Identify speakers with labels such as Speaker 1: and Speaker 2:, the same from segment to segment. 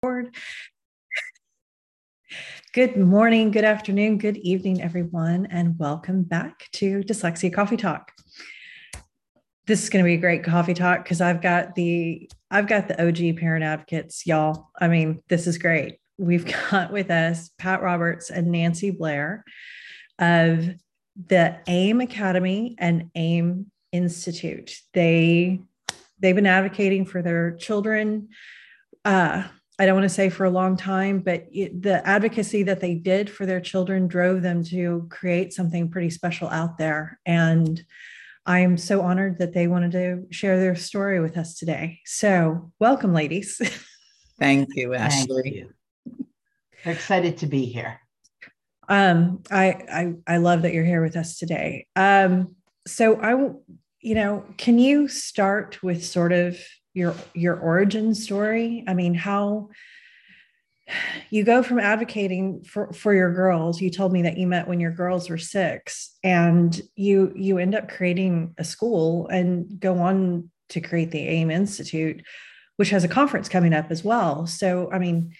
Speaker 1: Good morning, good afternoon, good evening, everyone, and welcome back to Dyslexia Coffee Talk. This is going to be a great coffee talk because I've got the I've got the OG parent advocates, y'all. I mean, this is great. We've got with us Pat Roberts and Nancy Blair of the AIM Academy and AIM Institute. They they've been advocating for their children. Uh, I don't want to say for a long time, but the advocacy that they did for their children drove them to create something pretty special out there. And I am so honored that they wanted to share their story with us today. So, welcome, ladies.
Speaker 2: Thank you, Ashley. Thank you.
Speaker 3: We're excited to be here.
Speaker 1: Um, I, I I love that you're here with us today. Um, so I, you know, can you start with sort of your your origin story? I mean, how you go from advocating for for your girls. You told me that you met when your girls were six, and you you end up creating a school and go on to create the AIM Institute, which has a conference coming up as well. So, I mean,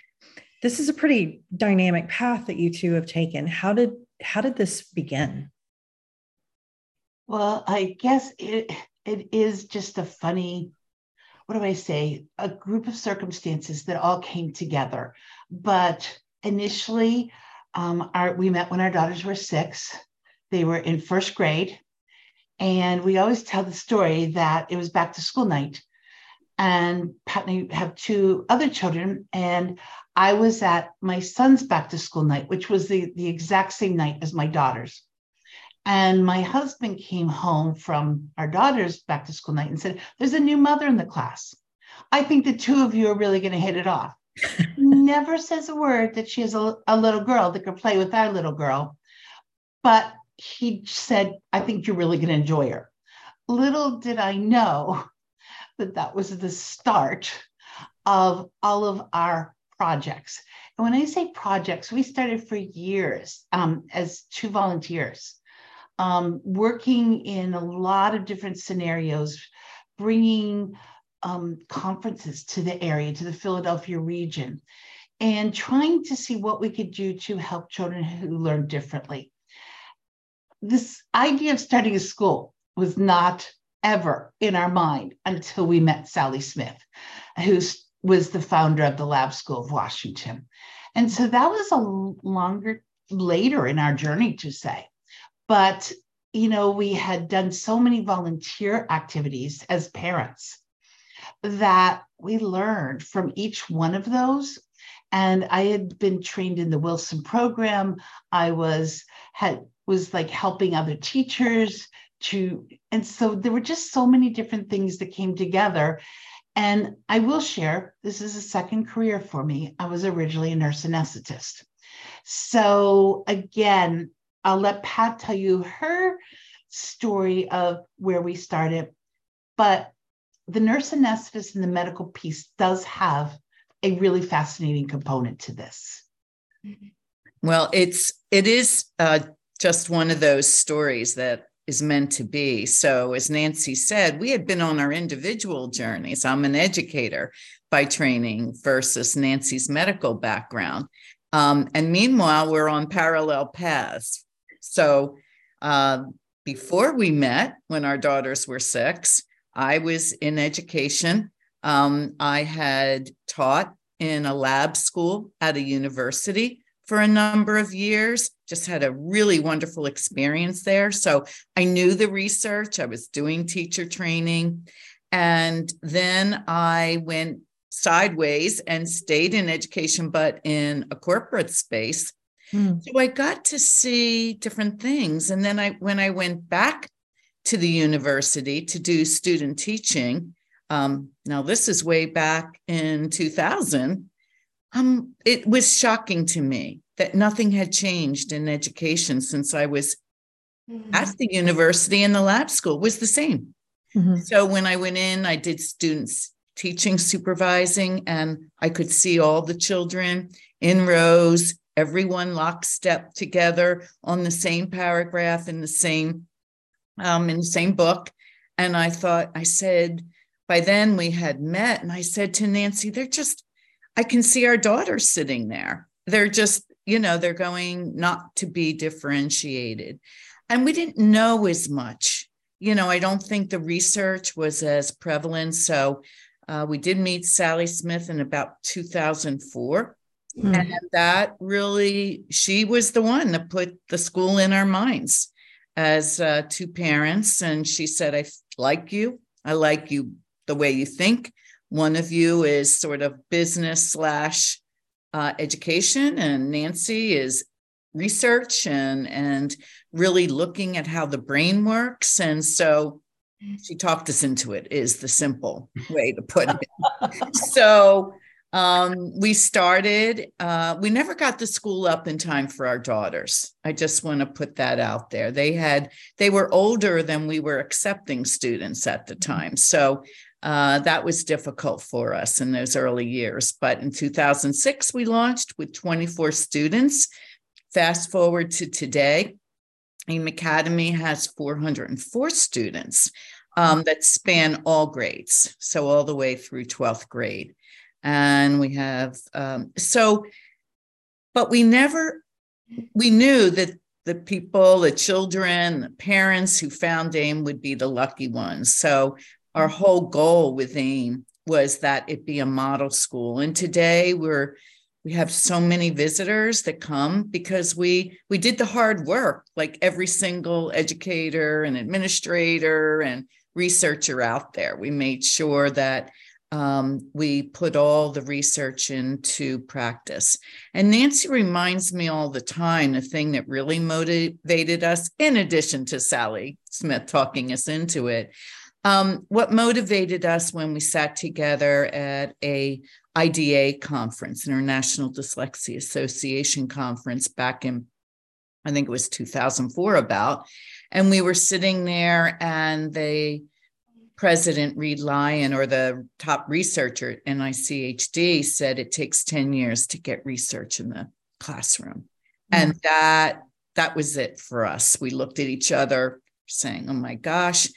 Speaker 1: this is a pretty dynamic path that you two have taken. How did how did this begin?
Speaker 3: Well, I guess it it is just a funny, what do I say, a group of circumstances that all came together. But initially, um, our, we met when our daughters were six. They were in first grade. And we always tell the story that it was back to school night. And Pat and I have two other children. And I was at my son's back to school night, which was the, the exact same night as my daughter's. And my husband came home from our daughter's back to school night and said, There's a new mother in the class. I think the two of you are really going to hit it off. Never says a word that she is a, a little girl that could play with our little girl. But he said, I think you're really going to enjoy her. Little did I know that that was the start of all of our projects. And when I say projects, we started for years um, as two volunteers, um, working in a lot of different scenarios, bringing um, conferences to the area, to the Philadelphia region, and trying to see what we could do to help children who learn differently. This idea of starting a school was not ever in our mind until we met Sally Smith, who was the founder of the Lab School of Washington. And so that was a longer later in our journey to say. But, you know, we had done so many volunteer activities as parents that we learned from each one of those. And I had been trained in the Wilson program. I was had was like helping other teachers to and so there were just so many different things that came together and I will share, this is a second career for me. I was originally a nurse anesthetist. So again, I'll let Pat tell you her story of where we started. But the nurse anesthetist and the medical piece does have a really fascinating component to this.
Speaker 2: Well, it's it is uh, just one of those stories that is meant to be. So, as Nancy said, we had been on our individual journeys. I'm an educator by training versus Nancy's medical background. Um, and meanwhile, we're on parallel paths. So, uh, before we met, when our daughters were six, I was in education. Um, I had taught in a lab school at a university for a number of years. Just had a really wonderful experience there. So I knew the research, I was doing teacher training. And then I went sideways and stayed in education, but in a corporate space. Mm. So I got to see different things. And then I, when I went back to the university to do student teaching, um, now this is way back in 2000 um, it was shocking to me that nothing had changed in education since I was mm-hmm. at the university and the lab school was the same. Mm-hmm. So when I went in, I did students teaching, supervising, and I could see all the children in rows, everyone lockstep together on the same paragraph in the same um, in the same book. And I thought, I said, by then we had met, and I said to Nancy, they're just I can see our daughters sitting there. They're just, you know, they're going not to be differentiated. And we didn't know as much. You know, I don't think the research was as prevalent. So uh, we did meet Sally Smith in about 2004. Mm. And that really, she was the one that put the school in our minds as uh, two parents. And she said, I like you. I like you the way you think. One of you is sort of business slash uh, education, and Nancy is research and and really looking at how the brain works. And so she talked us into it. Is the simple way to put it. so um, we started. Uh, we never got the school up in time for our daughters. I just want to put that out there. They had they were older than we were accepting students at the time, so uh, that was difficult for us in those early years. But in 2006, we launched with 24 students. Fast forward to today, AIM Academy has 404 students um, that span all grades, so all the way through 12th grade and we have um, so but we never we knew that the people the children the parents who found aim would be the lucky ones. So our mm-hmm. whole goal with aim was that it be a model school. And today we're we have so many visitors that come because we we did the hard work. Like every single educator and administrator and researcher out there we made sure that um, we put all the research into practice. And Nancy reminds me all the time the thing that really motivated us, in addition to Sally Smith talking us into it, um, what motivated us when we sat together at a IDA conference, International Dyslexia Association conference back in, I think it was 2004 about, and we were sitting there and they President Reid Lyon or the top researcher at NICHD said it takes 10 years to get research in the classroom. Mm-hmm. And that that was it for us. We looked at each other saying, "Oh my gosh,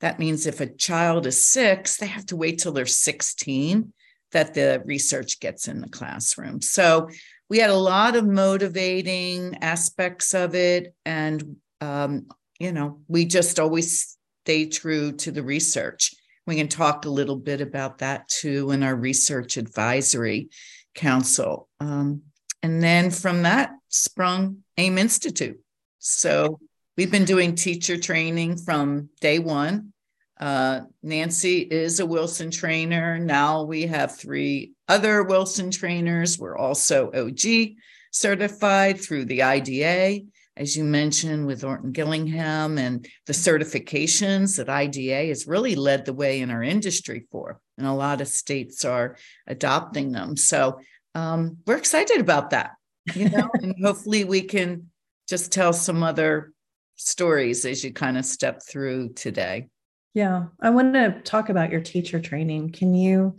Speaker 2: that means if a child is 6, they have to wait till they're 16 that the research gets in the classroom." So, we had a lot of motivating aspects of it and um, you know, we just always stay true to the research. We can talk a little bit about that too in our research advisory council. Um, and then from that sprung AIM Institute. So we've been doing teacher training from day one. Uh, Nancy is a Wilson trainer. Now we have three other Wilson trainers. We're also OG certified through the IDA as you mentioned, with Orton Gillingham and the certifications that IDA has really led the way in our industry for. And a lot of states are adopting them. So um, we're excited about that, you know, and hopefully we can just tell some other stories as you kind of step through today.
Speaker 1: Yeah, I want to talk about your teacher training. Can you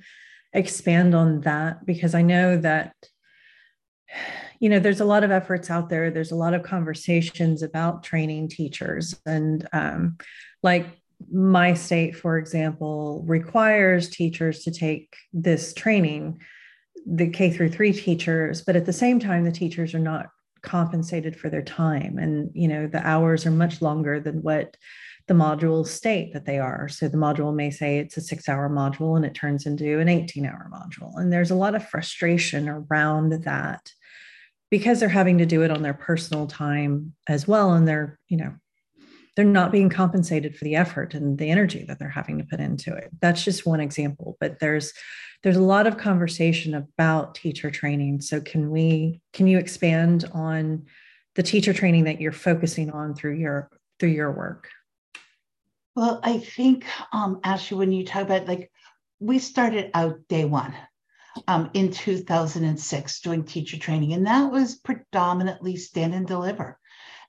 Speaker 1: expand on that? Because I know that you know there's a lot of efforts out there. There's a lot of conversations about training teachers and um, like my state for example requires teachers to take this training the k through 3 teachers but at the same time the teachers are not compensated for their time. And you know the hours are much longer than what the modules state that they are. So the module may say it's a 6 hour module and it turns into an 18 hour module. And there's a lot of frustration around that because they're having to do it on their personal time as well and they're you know they're not being compensated for the effort and the energy that they're having to put into it. That's just one example but there's there's a lot of conversation about teacher training. So can we can you expand on the teacher training that you're focusing on through your through your work?
Speaker 3: Well i think um ashley when you talk about like we started out day one um, in 2006 doing teacher training, and that was predominantly stand and deliver.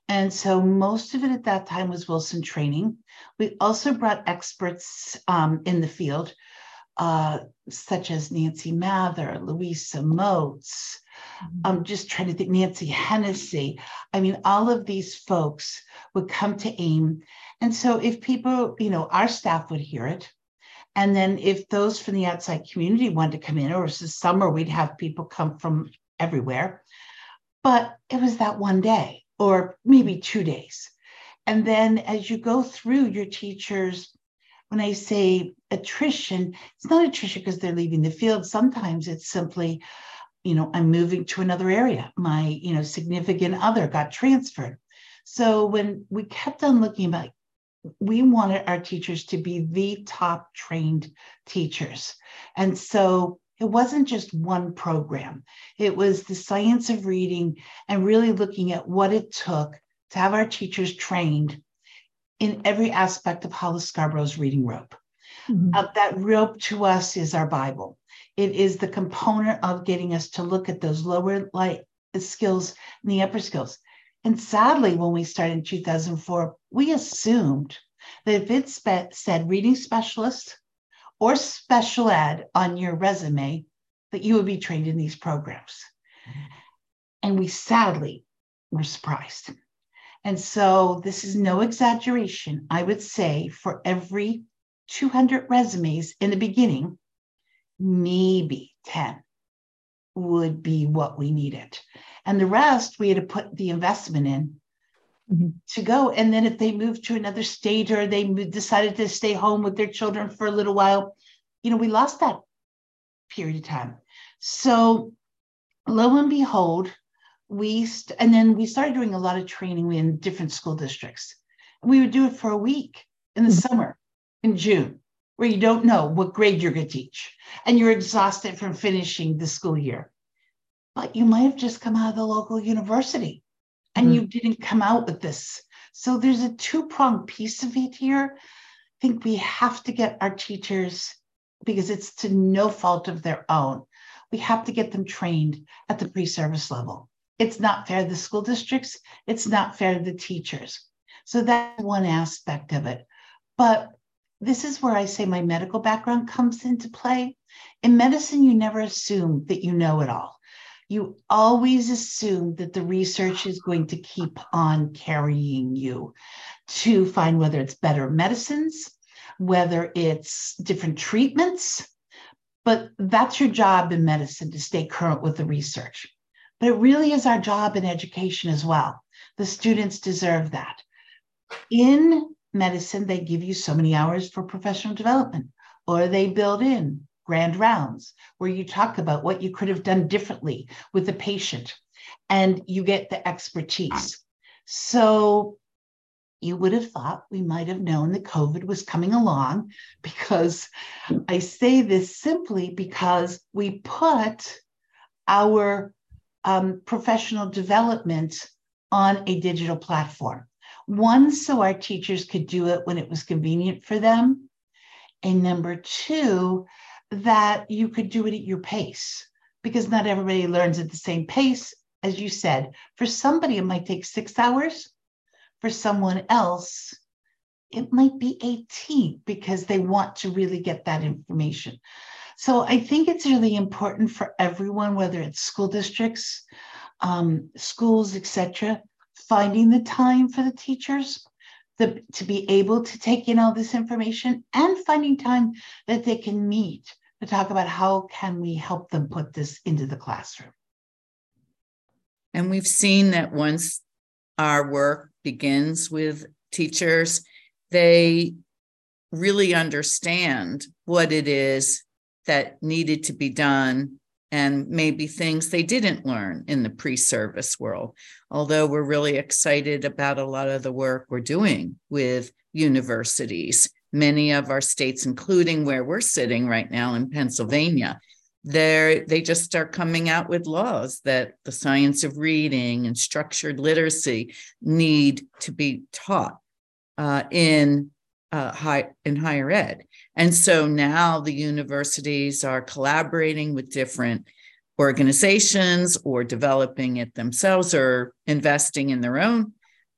Speaker 3: And so most of it at that time was Wilson training. We also brought experts um, in the field, uh, such as Nancy Mather, Louisa Moats, mm-hmm. I'm just trying to think, Nancy Hennessy. I mean, all of these folks would come to AIM. And so if people, you know, our staff would hear it, And then if those from the outside community wanted to come in, or it was the summer, we'd have people come from everywhere. But it was that one day or maybe two days. And then as you go through your teachers, when I say attrition, it's not attrition because they're leaving the field. Sometimes it's simply, you know, I'm moving to another area. My, you know, significant other got transferred. So when we kept on looking about, we wanted our teachers to be the top trained teachers. And so it wasn't just one program, it was the science of reading and really looking at what it took to have our teachers trained in every aspect of Hollis Scarborough's reading rope. Mm-hmm. Uh, that rope to us is our Bible. It is the component of getting us to look at those lower light skills and the upper skills. And sadly, when we started in 2004, we assumed that if it spe- said reading specialist or special ed on your resume, that you would be trained in these programs. And we sadly were surprised. And so this is no exaggeration. I would say for every 200 resumes in the beginning, maybe 10 would be what we needed. And the rest, we had to put the investment in mm-hmm. to go. And then if they moved to another state or they decided to stay home with their children for a little while, you know, we lost that period of time. So lo and behold, we st- and then we started doing a lot of training in different school districts. We would do it for a week in the mm-hmm. summer, in June, where you don't know what grade you're going to teach, and you're exhausted from finishing the school year. But you might have just come out of the local university, and mm-hmm. you didn't come out with this. So there's a two pronged piece of it here. I think we have to get our teachers because it's to no fault of their own. We have to get them trained at the pre service level. It's not fair to the school districts, it's not fair to the teachers. So that's one aspect of it. But this is where I say my medical background comes into play. In medicine, you never assume that you know it all. You always assume that the research is going to keep on carrying you to find whether it's better medicines, whether it's different treatments, but that's your job in medicine to stay current with the research. But it really is our job in education as well. The students deserve that. In medicine, they give you so many hours for professional development, or they build in grand rounds where you talk about what you could have done differently with the patient and you get the expertise. So you would have thought we might have known that COVID was coming along because I say this simply because we put our um, professional development on a digital platform. One, so our teachers could do it when it was convenient for them. And number two, that you could do it at your pace because not everybody learns at the same pace. As you said, for somebody, it might take six hours. For someone else, it might be 18 because they want to really get that information. So I think it's really important for everyone, whether it's school districts, um, schools, etc., finding the time for the teachers the, to be able to take in all this information and finding time that they can meet to talk about how can we help them put this into the classroom.
Speaker 2: And we've seen that once our work begins with teachers, they really understand what it is that needed to be done and maybe things they didn't learn in the pre service world. Although we're really excited about a lot of the work we're doing with universities, many of our states, including where we're sitting right now in Pennsylvania. they they just start coming out with laws that the science of reading and structured literacy need to be taught uh, in uh, high in higher ed. And so now the universities are collaborating with different organizations or developing it themselves or investing in their own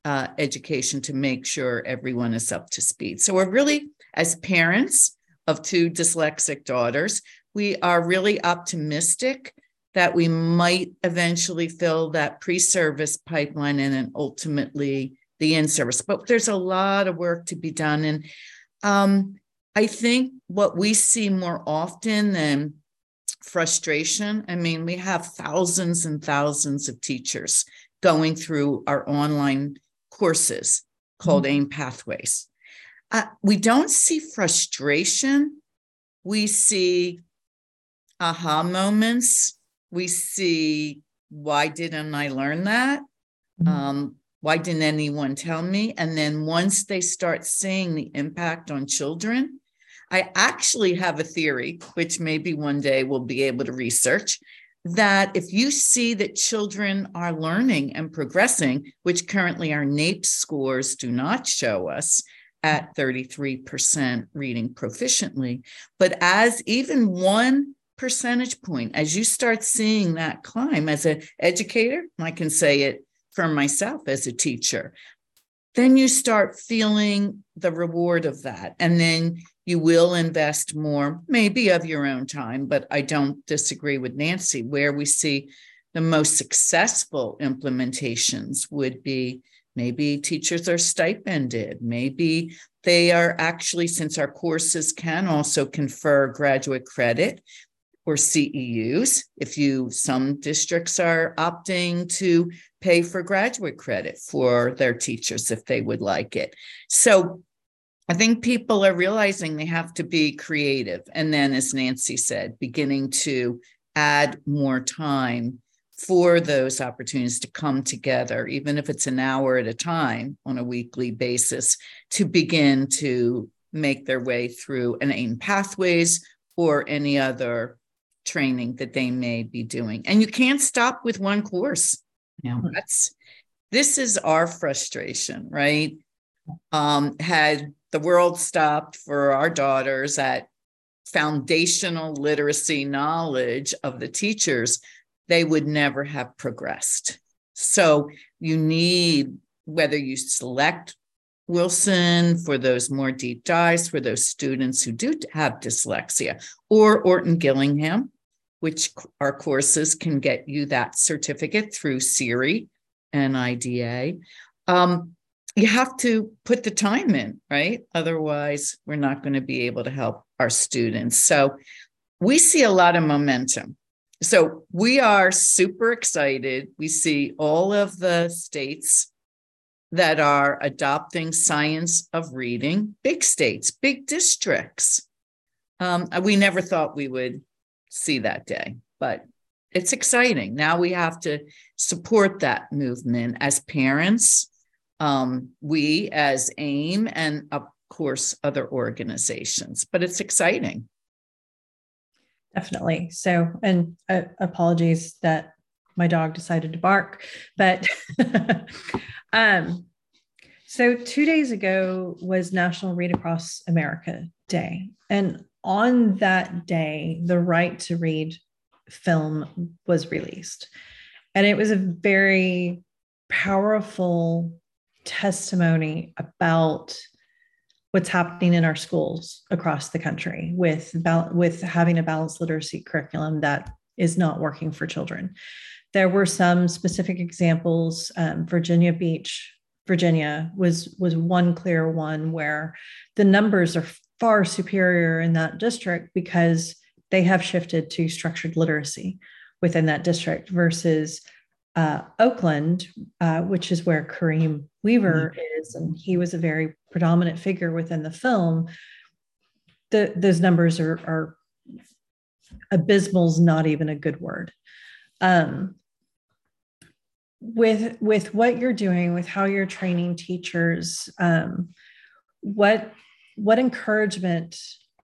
Speaker 2: uh, education to make sure everyone is up to speed. So we're really, as parents of two dyslexic daughters, we are really optimistic that we might eventually fill that pre-service pipeline and then ultimately the in-service. But there's a lot of work to be done. And um, I think what we see more often than frustration, I mean, we have thousands and thousands of teachers going through our online courses called mm-hmm. AIM Pathways. Uh, we don't see frustration. We see aha moments. We see, why didn't I learn that? Mm-hmm. Um, why didn't anyone tell me? And then once they start seeing the impact on children, I actually have a theory, which maybe one day we'll be able to research, that if you see that children are learning and progressing, which currently our NAEP scores do not show us at 33% reading proficiently, but as even one percentage point, as you start seeing that climb as an educator, I can say it for myself as a teacher, then you start feeling the reward of that. And then you will invest more, maybe of your own time, but I don't disagree with Nancy. Where we see the most successful implementations would be maybe teachers are stipended, maybe they are actually, since our courses can also confer graduate credit or CEUs, if you, some districts are opting to pay for graduate credit for their teachers if they would like it. So I think people are realizing they have to be creative. And then, as Nancy said, beginning to add more time for those opportunities to come together, even if it's an hour at a time on a weekly basis, to begin to make their way through an AIM pathways or any other training that they may be doing. And you can't stop with one course. You know, that's this is our frustration, right? Um, had the world stopped for our daughters at foundational literacy knowledge of the teachers, they would never have progressed. So you need, whether you select Wilson for those more deep dives for those students who do have dyslexia, or Orton Gillingham, which our courses can get you that certificate through CERI and IDA. Um, you have to put the time in, right? Otherwise, we're not going to be able to help our students. So we see a lot of momentum. So we are super excited. We see all of the states that are adopting science of reading, big states, big districts. Um, we never thought we would see that day, but it's exciting. Now we have to support that movement as parents um, we as AIM, and of course, other organizations. But it's exciting.
Speaker 1: Definitely. So, and uh, apologies that my dog decided to bark, but um, so two days ago was National Read Across America Day, and on that day, the Right to Read film was released, and it was a very powerful testimony about what's happening in our schools across the country with with having a balanced literacy curriculum that is not working for children. There were some specific examples. Um, Virginia Beach, Virginia, was was one clear one where the numbers are far superior in that district because they have shifted to structured literacy within that district versus uh, Oakland, uh, which is where Kareem Weaver mm-hmm. is, and he was a very predominant figure within the film. The, those numbers are, are abysmal's not even a good word. Um, with with what you're doing, with how you're training teachers, um, what what encouragement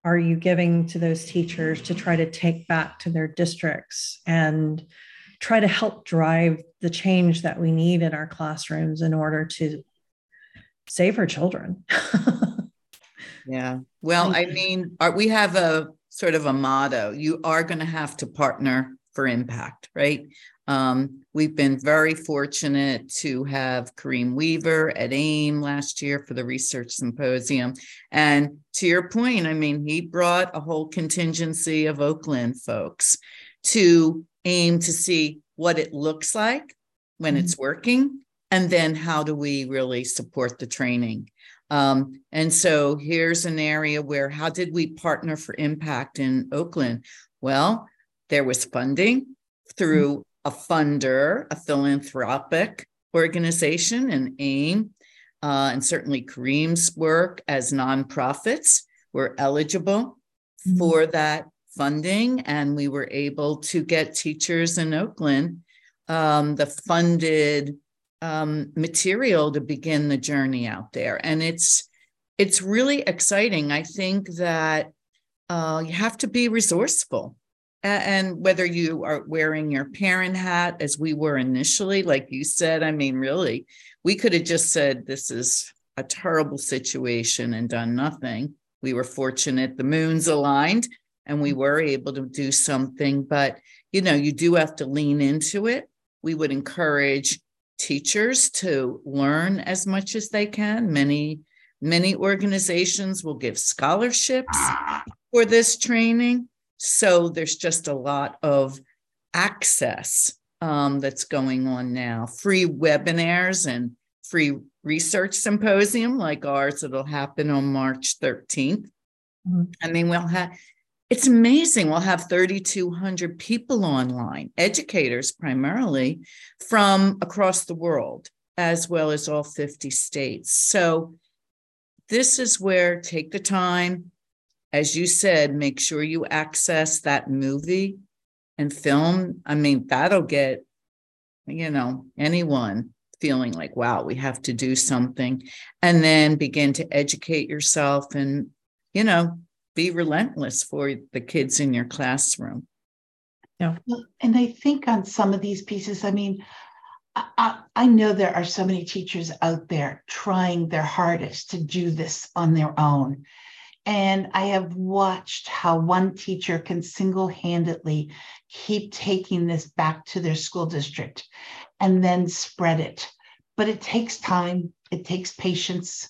Speaker 1: are you giving to those teachers to try to take back to their districts and try to help drive the change that we need in our classrooms in order to save our children.
Speaker 2: yeah. Well, I mean, our, we have a sort of a motto you are going to have to partner for impact, right? Um, we've been very fortunate to have Kareem Weaver at AIM last year for the research symposium. And to your point, I mean, he brought a whole contingency of Oakland folks to aim to see what it looks like when mm-hmm. it's working and then how do we really support the training Um, and so here's an area where how did we partner for impact in Oakland? Well, there was funding through a funder, a philanthropic organization, and AIM, uh, and certainly Kareem's work as nonprofits were eligible mm-hmm. for that funding, and we were able to get teachers in Oakland um, the funded um, material to begin the journey out there, and it's it's really exciting. I think that uh, you have to be resourceful. And whether you are wearing your parent hat as we were initially like you said i mean really we could have just said this is a terrible situation and done nothing. We were fortunate the moons aligned and we were able to do something but you know you do have to lean into it. We would encourage teachers to learn as much as they can. Many many organizations will give scholarships for this training. So there's just a lot of access um, that's going on now. Free webinars and free research symposium like ours that'll happen on March 13th. Mm-hmm. I mean, we'll have it's amazing. We'll have 3,200 people online, educators primarily from across the world, as well as all 50 states. So, this is where take the time, as you said, make sure you access that movie and film. I mean, that'll get, you know, anyone feeling like, wow, we have to do something. And then begin to educate yourself and, you know, be relentless for the kids in your classroom.
Speaker 3: Yeah. And I think on some of these pieces, I mean, I, I, know there are so many teachers out there trying their hardest to do this on their own. And I have watched how one teacher can single handedly keep taking this back to their school district and then spread it. But it takes time, it takes patience.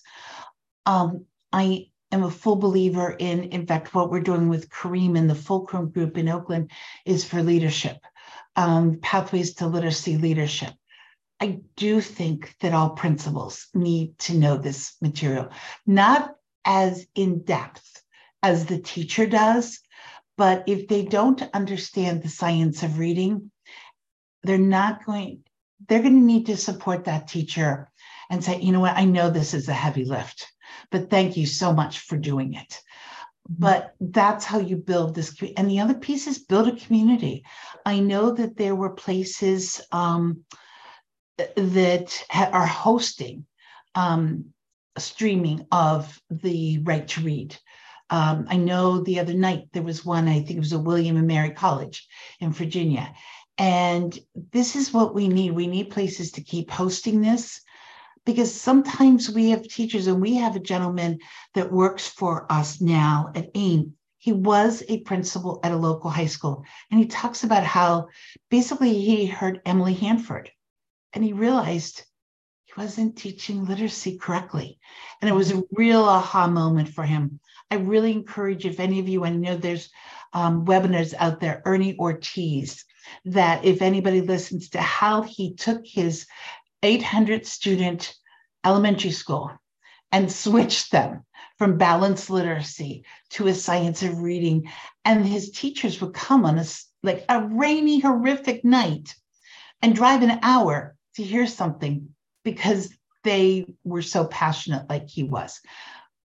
Speaker 3: Um, I am a full believer in, in fact, what we're doing with Kareem and the Fulcrum Group in Oakland is for leadership, um, pathways to literacy leadership. I do think that all principals need to know this material, not as in depth as the teacher does. But if they don't understand the science of reading, they're not going, they're going to need to support that teacher and say, you know what, I know this is a heavy lift, but thank you so much for doing it. Mm-hmm. But that's how you build this. And the other piece is build a community. I know that there were places um, that are hosting um, streaming of the right to read. Um, I know the other night there was one, I think it was a William and Mary College in Virginia. And this is what we need. We need places to keep hosting this because sometimes we have teachers, and we have a gentleman that works for us now at AIM. He was a principal at a local high school, and he talks about how basically he heard Emily Hanford and he realized he wasn't teaching literacy correctly. And it was a real aha moment for him. I really encourage if any of you, I know there's um, webinars out there, Ernie Ortiz, that if anybody listens to how he took his 800 student elementary school and switched them from balanced literacy to a science of reading. And his teachers would come on a, like a rainy, horrific night and drive an hour to hear something because they were so passionate like he was.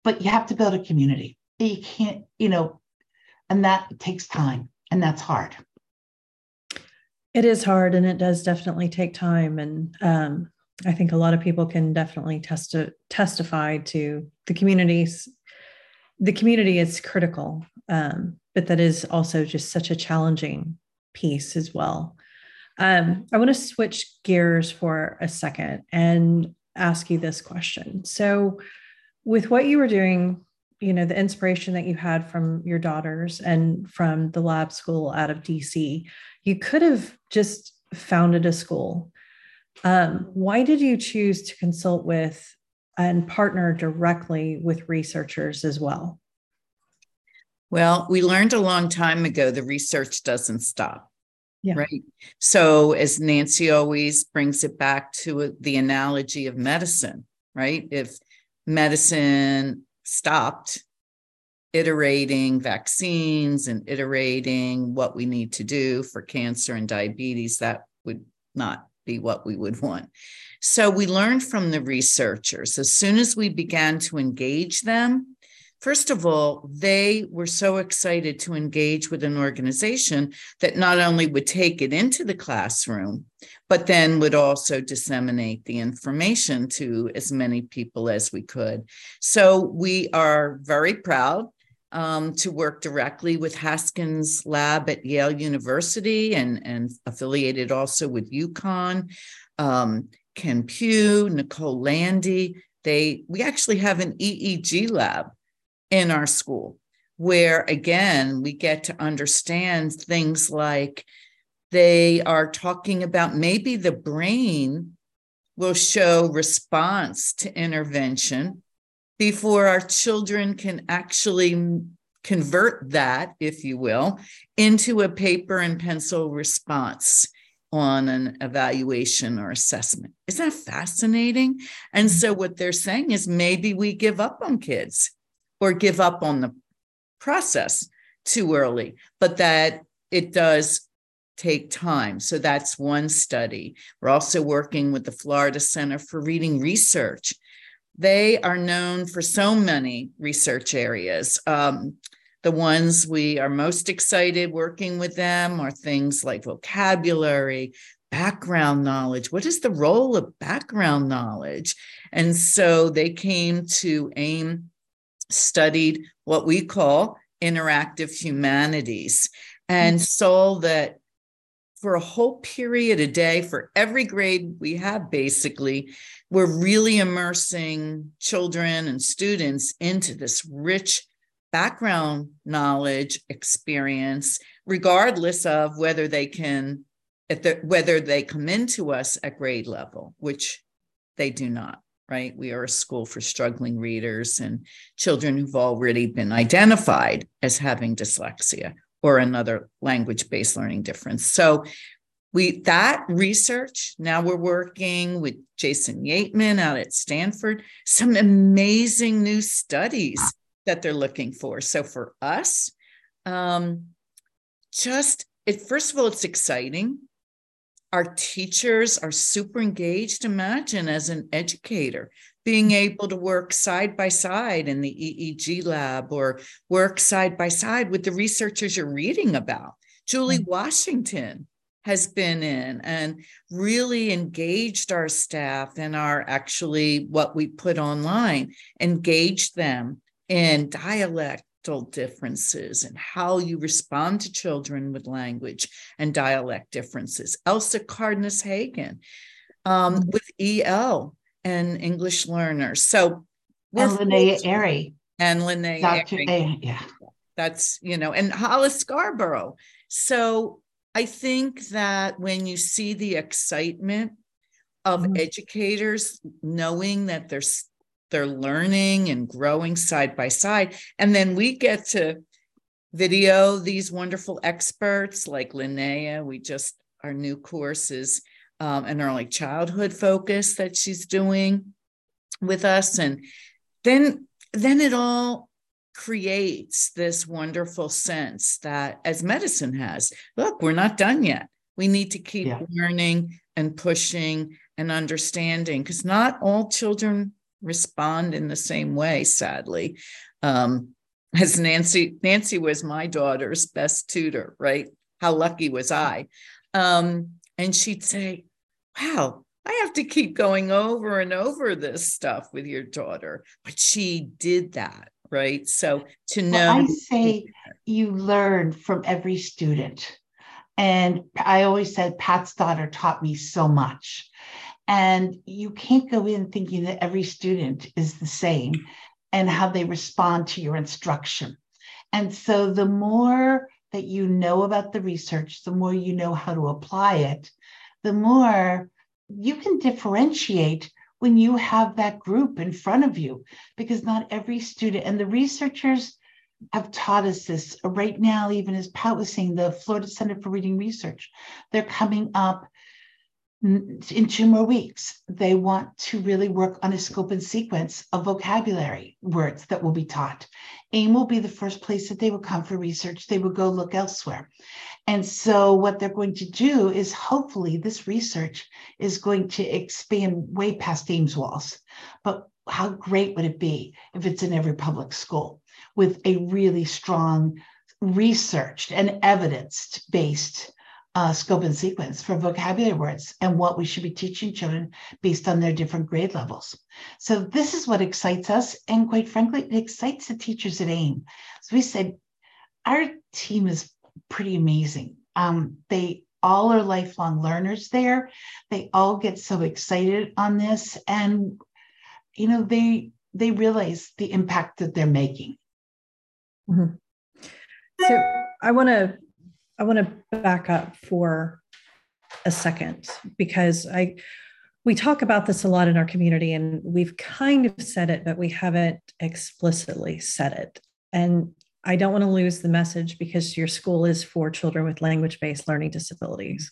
Speaker 3: But you have to build a community. You can't, you know, and that takes time and that's hard.
Speaker 1: It is hard and it does definitely take time. And um, I think a lot of people can definitely testi- testify to the communities. The community is critical, um, but that is also just such a challenging piece as well. Um, I want to switch gears for a second and ask you this question. So, with what you were doing, you know, the inspiration that you had from your daughters and from the lab school out of DC, you could have just founded a school. Um, why did you choose to consult with and partner directly with researchers as well?
Speaker 2: Well, we learned a long time ago the research doesn't stop. Yeah. Right. So, as Nancy always brings it back to the analogy of medicine, right? If medicine stopped iterating vaccines and iterating what we need to do for cancer and diabetes, that would not be what we would want. So we learned from the researchers as soon as we began to engage them. First of all, they were so excited to engage with an organization that not only would take it into the classroom, but then would also disseminate the information to as many people as we could. So we are very proud um, to work directly with Haskins Lab at Yale University and, and affiliated also with UConn. Um, Ken Pugh, Nicole Landi, they we actually have an EEG lab in our school where again we get to understand things like they are talking about maybe the brain will show response to intervention before our children can actually convert that, if you will, into a paper and pencil response on an evaluation or assessment. Isn't that fascinating? And mm-hmm. so, what they're saying is maybe we give up on kids or give up on the process too early, but that it does take time. So, that's one study. We're also working with the Florida Center for Reading Research they are known for so many research areas. Um, the ones we are most excited working with them are things like vocabulary, background knowledge. What is the role of background knowledge? And so they came to AIM, studied what we call interactive humanities, and saw that for a whole period a day for every grade we have basically we're really immersing children and students into this rich background knowledge experience regardless of whether they can the, whether they come into us at grade level which they do not right we are a school for struggling readers and children who've already been identified as having dyslexia or another language based learning difference. So we that research now we're working with Jason Yeatman out at Stanford some amazing new studies that they're looking for so for us um, just it first of all it's exciting our teachers are super engaged imagine as an educator being able to work side by side in the EEG lab or work side by side with the researchers you're reading about. Julie mm-hmm. Washington has been in and really engaged our staff and our actually what we put online, engaged them in dialectal differences and how you respond to children with language and dialect differences. Elsa Cardenas Hagan um, mm-hmm. with EL and English learners. So
Speaker 3: and Linnea Ehri.
Speaker 2: And Linnea
Speaker 3: Dr. A, yeah.
Speaker 2: That's, you know, and Hollis Scarborough. So I think that when you see the excitement of mm-hmm. educators knowing that they're they're learning and growing side by side, and then we get to video these wonderful experts like Linnea. We just our new courses um, an early childhood focus that she's doing with us and then then it all creates this wonderful sense that as medicine has look we're not done yet. We need to keep yeah. learning and pushing and understanding because not all children respond in the same way sadly. Um, as nancy nancy was my daughter's best tutor right? How lucky was i? Um, and she'd say wow, I have to keep going over and over this stuff with your daughter. But she did that, right? So to know.
Speaker 3: Well, I say you learn from every student. And I always said Pat's daughter taught me so much. And you can't go in thinking that every student is the same and how they respond to your instruction. And so the more that you know about the research, the more you know how to apply it, the more you can differentiate when you have that group in front of you because not every student and the researchers have taught us this. Right now even as pat was saying the florida center for reading research they're coming up in two more weeks, they want to really work on a scope and sequence of vocabulary words that will be taught. AIM will be the first place that they will come for research. They will go look elsewhere. And so, what they're going to do is hopefully this research is going to expand way past AIM's walls. But how great would it be if it's in every public school with a really strong, researched, and evidence based uh, scope and sequence for vocabulary words and what we should be teaching children based on their different grade levels. So this is what excites us. And quite frankly, it excites the teachers at AIM. So we said, our team is pretty amazing. Um, they all are lifelong learners there. They all get so excited on this. And, you know, they, they realize the impact that they're making.
Speaker 1: Mm-hmm. So I want to I want to back up for a second because I we talk about this a lot in our community and we've kind of said it but we haven't explicitly said it. And I don't want to lose the message because your school is for children with language-based learning disabilities.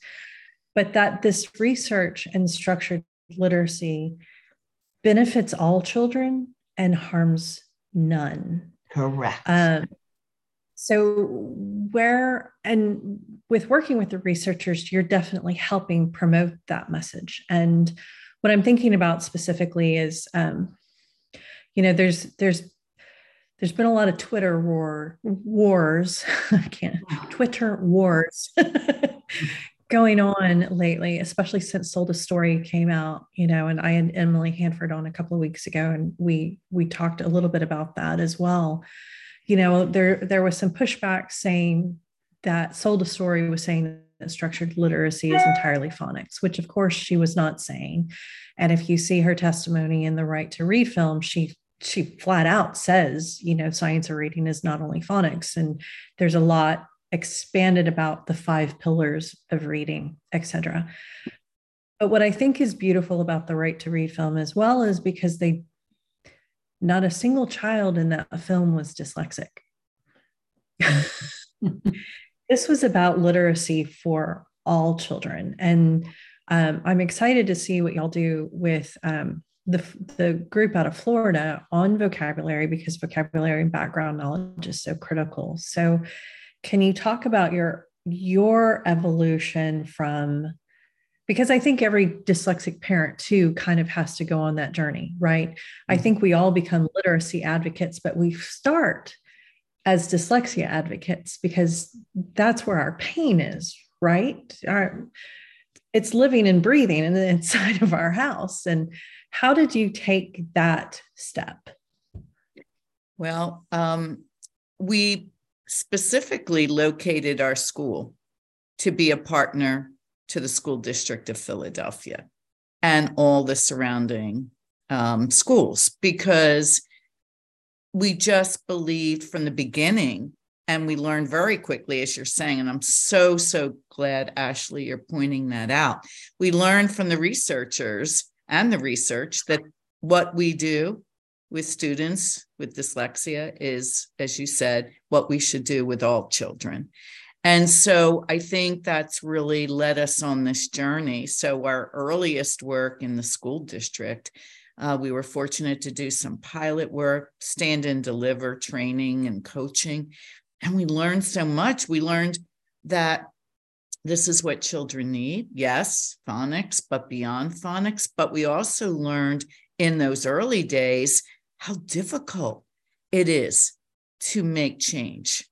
Speaker 1: But that this research and structured literacy benefits all children and harms none.
Speaker 3: Correct.
Speaker 1: Um, so, where and with working with the researchers, you're definitely helping promote that message. And what I'm thinking about specifically is, um, you know, there's there's there's been a lot of Twitter war wars. I can't Twitter wars going on lately, especially since Sold a Story came out. You know, and I had Emily Hanford on a couple of weeks ago, and we we talked a little bit about that as well you know, there there was some pushback saying that Sold a Story was saying that structured literacy is entirely phonics, which of course she was not saying. And if you see her testimony in the Right to Read film, she she flat out says, you know, science of reading is not only phonics, and there's a lot expanded about the five pillars of reading, etc. But what I think is beautiful about the Right to Read film as well is because they not a single child in that film was dyslexic. this was about literacy for all children. And um, I'm excited to see what y'all do with um, the, the group out of Florida on vocabulary because vocabulary and background knowledge is so critical. So, can you talk about your your evolution from because I think every dyslexic parent too kind of has to go on that journey, right? Mm-hmm. I think we all become literacy advocates, but we start as dyslexia advocates because that's where our pain is, right? Our, it's living and breathing in the inside of our house. And how did you take that step?
Speaker 2: Well, um, we specifically located our school to be a partner to the school district of Philadelphia and all the surrounding um, schools because we just believed from the beginning and we learned very quickly as you're saying and i'm so so glad ashley you're pointing that out. We learned from the researchers and the research that what we do with students with dyslexia is as you said what we should do with all children and so I think that's really led us on this journey. So, our earliest work in the school district, uh, we were fortunate to do some pilot work, stand and deliver training and coaching. And we learned so much. We learned that this is what children need. Yes, phonics, but beyond phonics. But we also learned in those early days how difficult it is to make change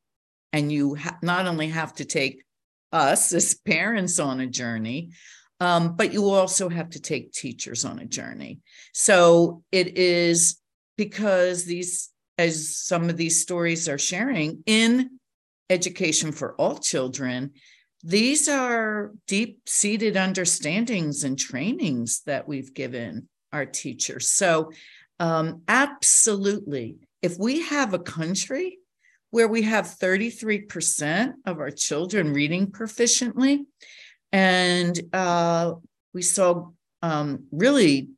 Speaker 2: and you ha- not only have to take us as parents on a journey um, but you also have to take teachers on a journey. So it is because these as some of these stories are sharing in education for all children these are deep seated understandings and trainings that we've given our teachers. So um, absolutely if we have a country where we have 33% of our children reading proficiently. And uh, we saw um, really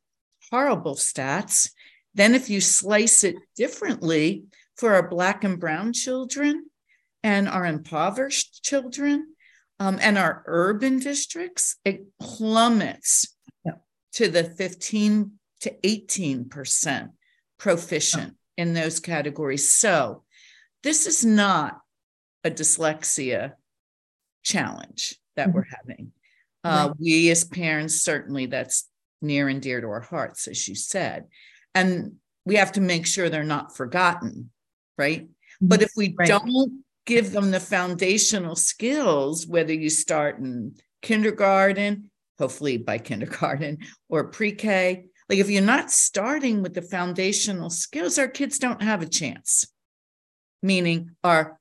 Speaker 2: horrible stats. Then, if you slice it differently for our Black and Brown children and our impoverished children, Um, and our urban districts, it plummets
Speaker 1: Yeah.
Speaker 2: to the 15 to 18% proficient in those categories. So this is not a dyslexia challenge that we're having. Uh, We as parents, certainly that's near and dear to our hearts, as you said. And we have to make sure they're not forgotten, right? But if we
Speaker 1: Right.
Speaker 2: don't give them the foundational skills, whether you start in kindergarten, hopefully by kindergarten or pre K, like if you're not starting with the foundational skills, our kids don't have a chance. Meaning our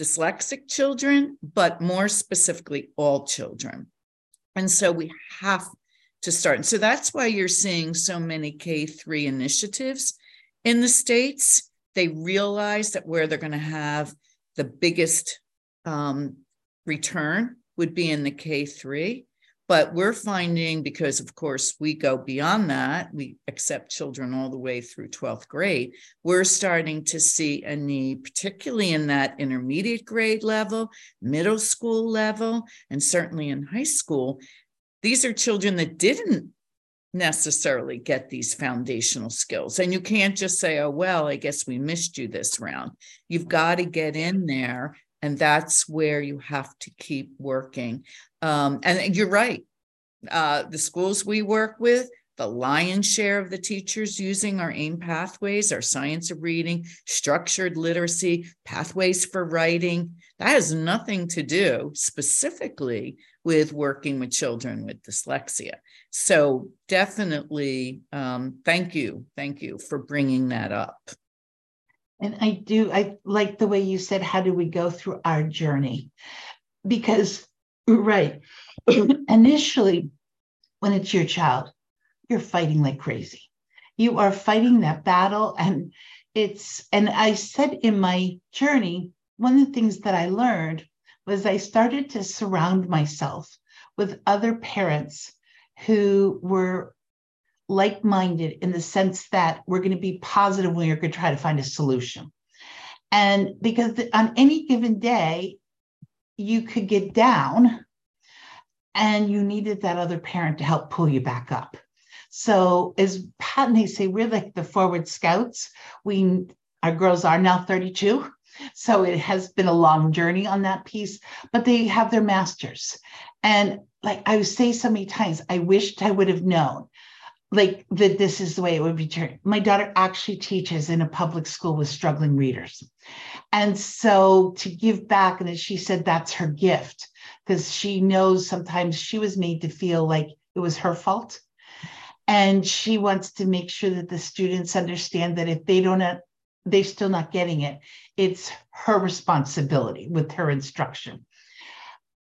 Speaker 2: dyslexic children, but more specifically, all children. And so we have to start. And so that's why you're seeing so many K 3 initiatives in the States. They realize that where they're going to have the biggest um, return would be in the K 3. But we're finding, because of course we go beyond that, we accept children all the way through 12th grade, we're starting to see a need, particularly in that intermediate grade level, middle school level, and certainly in high school. These are children that didn't necessarily get these foundational skills. And you can't just say, oh, well, I guess we missed you this round. You've got to get in there. And that's where you have to keep working. Um, and you're right. Uh, the schools we work with, the lion's share of the teachers using our AIM pathways, our science of reading, structured literacy, pathways for writing. That has nothing to do specifically with working with children with dyslexia. So, definitely, um, thank you. Thank you for bringing that up.
Speaker 3: And I do, I like the way you said, how do we go through our journey? Because, right, initially, when it's your child, you're fighting like crazy. You are fighting that battle. And it's, and I said in my journey, one of the things that I learned was I started to surround myself with other parents who were like minded in the sense that we're going to be positive when you're going to try to find a solution. And because on any given day, you could get down and you needed that other parent to help pull you back up. So, as Pat and they say, we're like the forward scouts. We, our girls are now 32. So it has been a long journey on that piece, but they have their masters. And like I say so many times, I wished I would have known like that this is the way it would be turned. My daughter actually teaches in a public school with struggling readers. And so to give back, and she said, that's her gift because she knows sometimes she was made to feel like it was her fault. And she wants to make sure that the students understand that if they don't, uh, they're still not getting it, it's her responsibility with her instruction.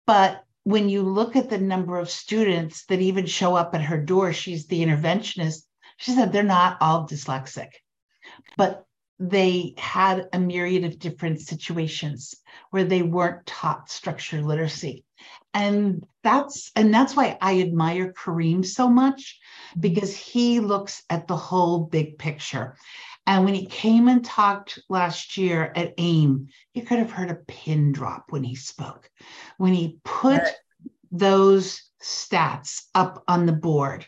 Speaker 3: But when you look at the number of students that even show up at her door, she's the interventionist. She said they're not all dyslexic, but they had a myriad of different situations where they weren't taught structured literacy. And that's and that's why I admire Kareem so much because he looks at the whole big picture. And when he came and talked last year at AIM, you could have heard a pin drop when he spoke. When he put those stats up on the board,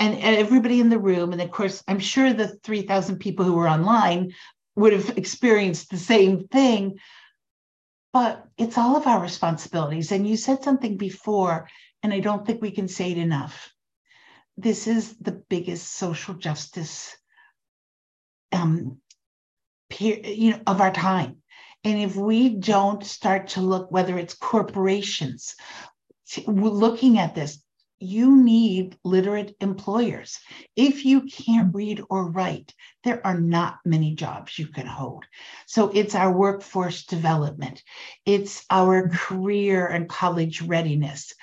Speaker 3: and, and everybody in the room, and of course, I'm sure the 3,000 people who were online would have experienced the same thing. But it's all of our responsibilities. And you said something before, and I don't think we can say it enough. This is the biggest social justice um, peer, you know, of our time. And if we don't start to look, whether it's corporations, looking at this, you need literate employers. If you can't read or write, there are not many jobs you can hold. So it's our workforce development, it's our career and college readiness.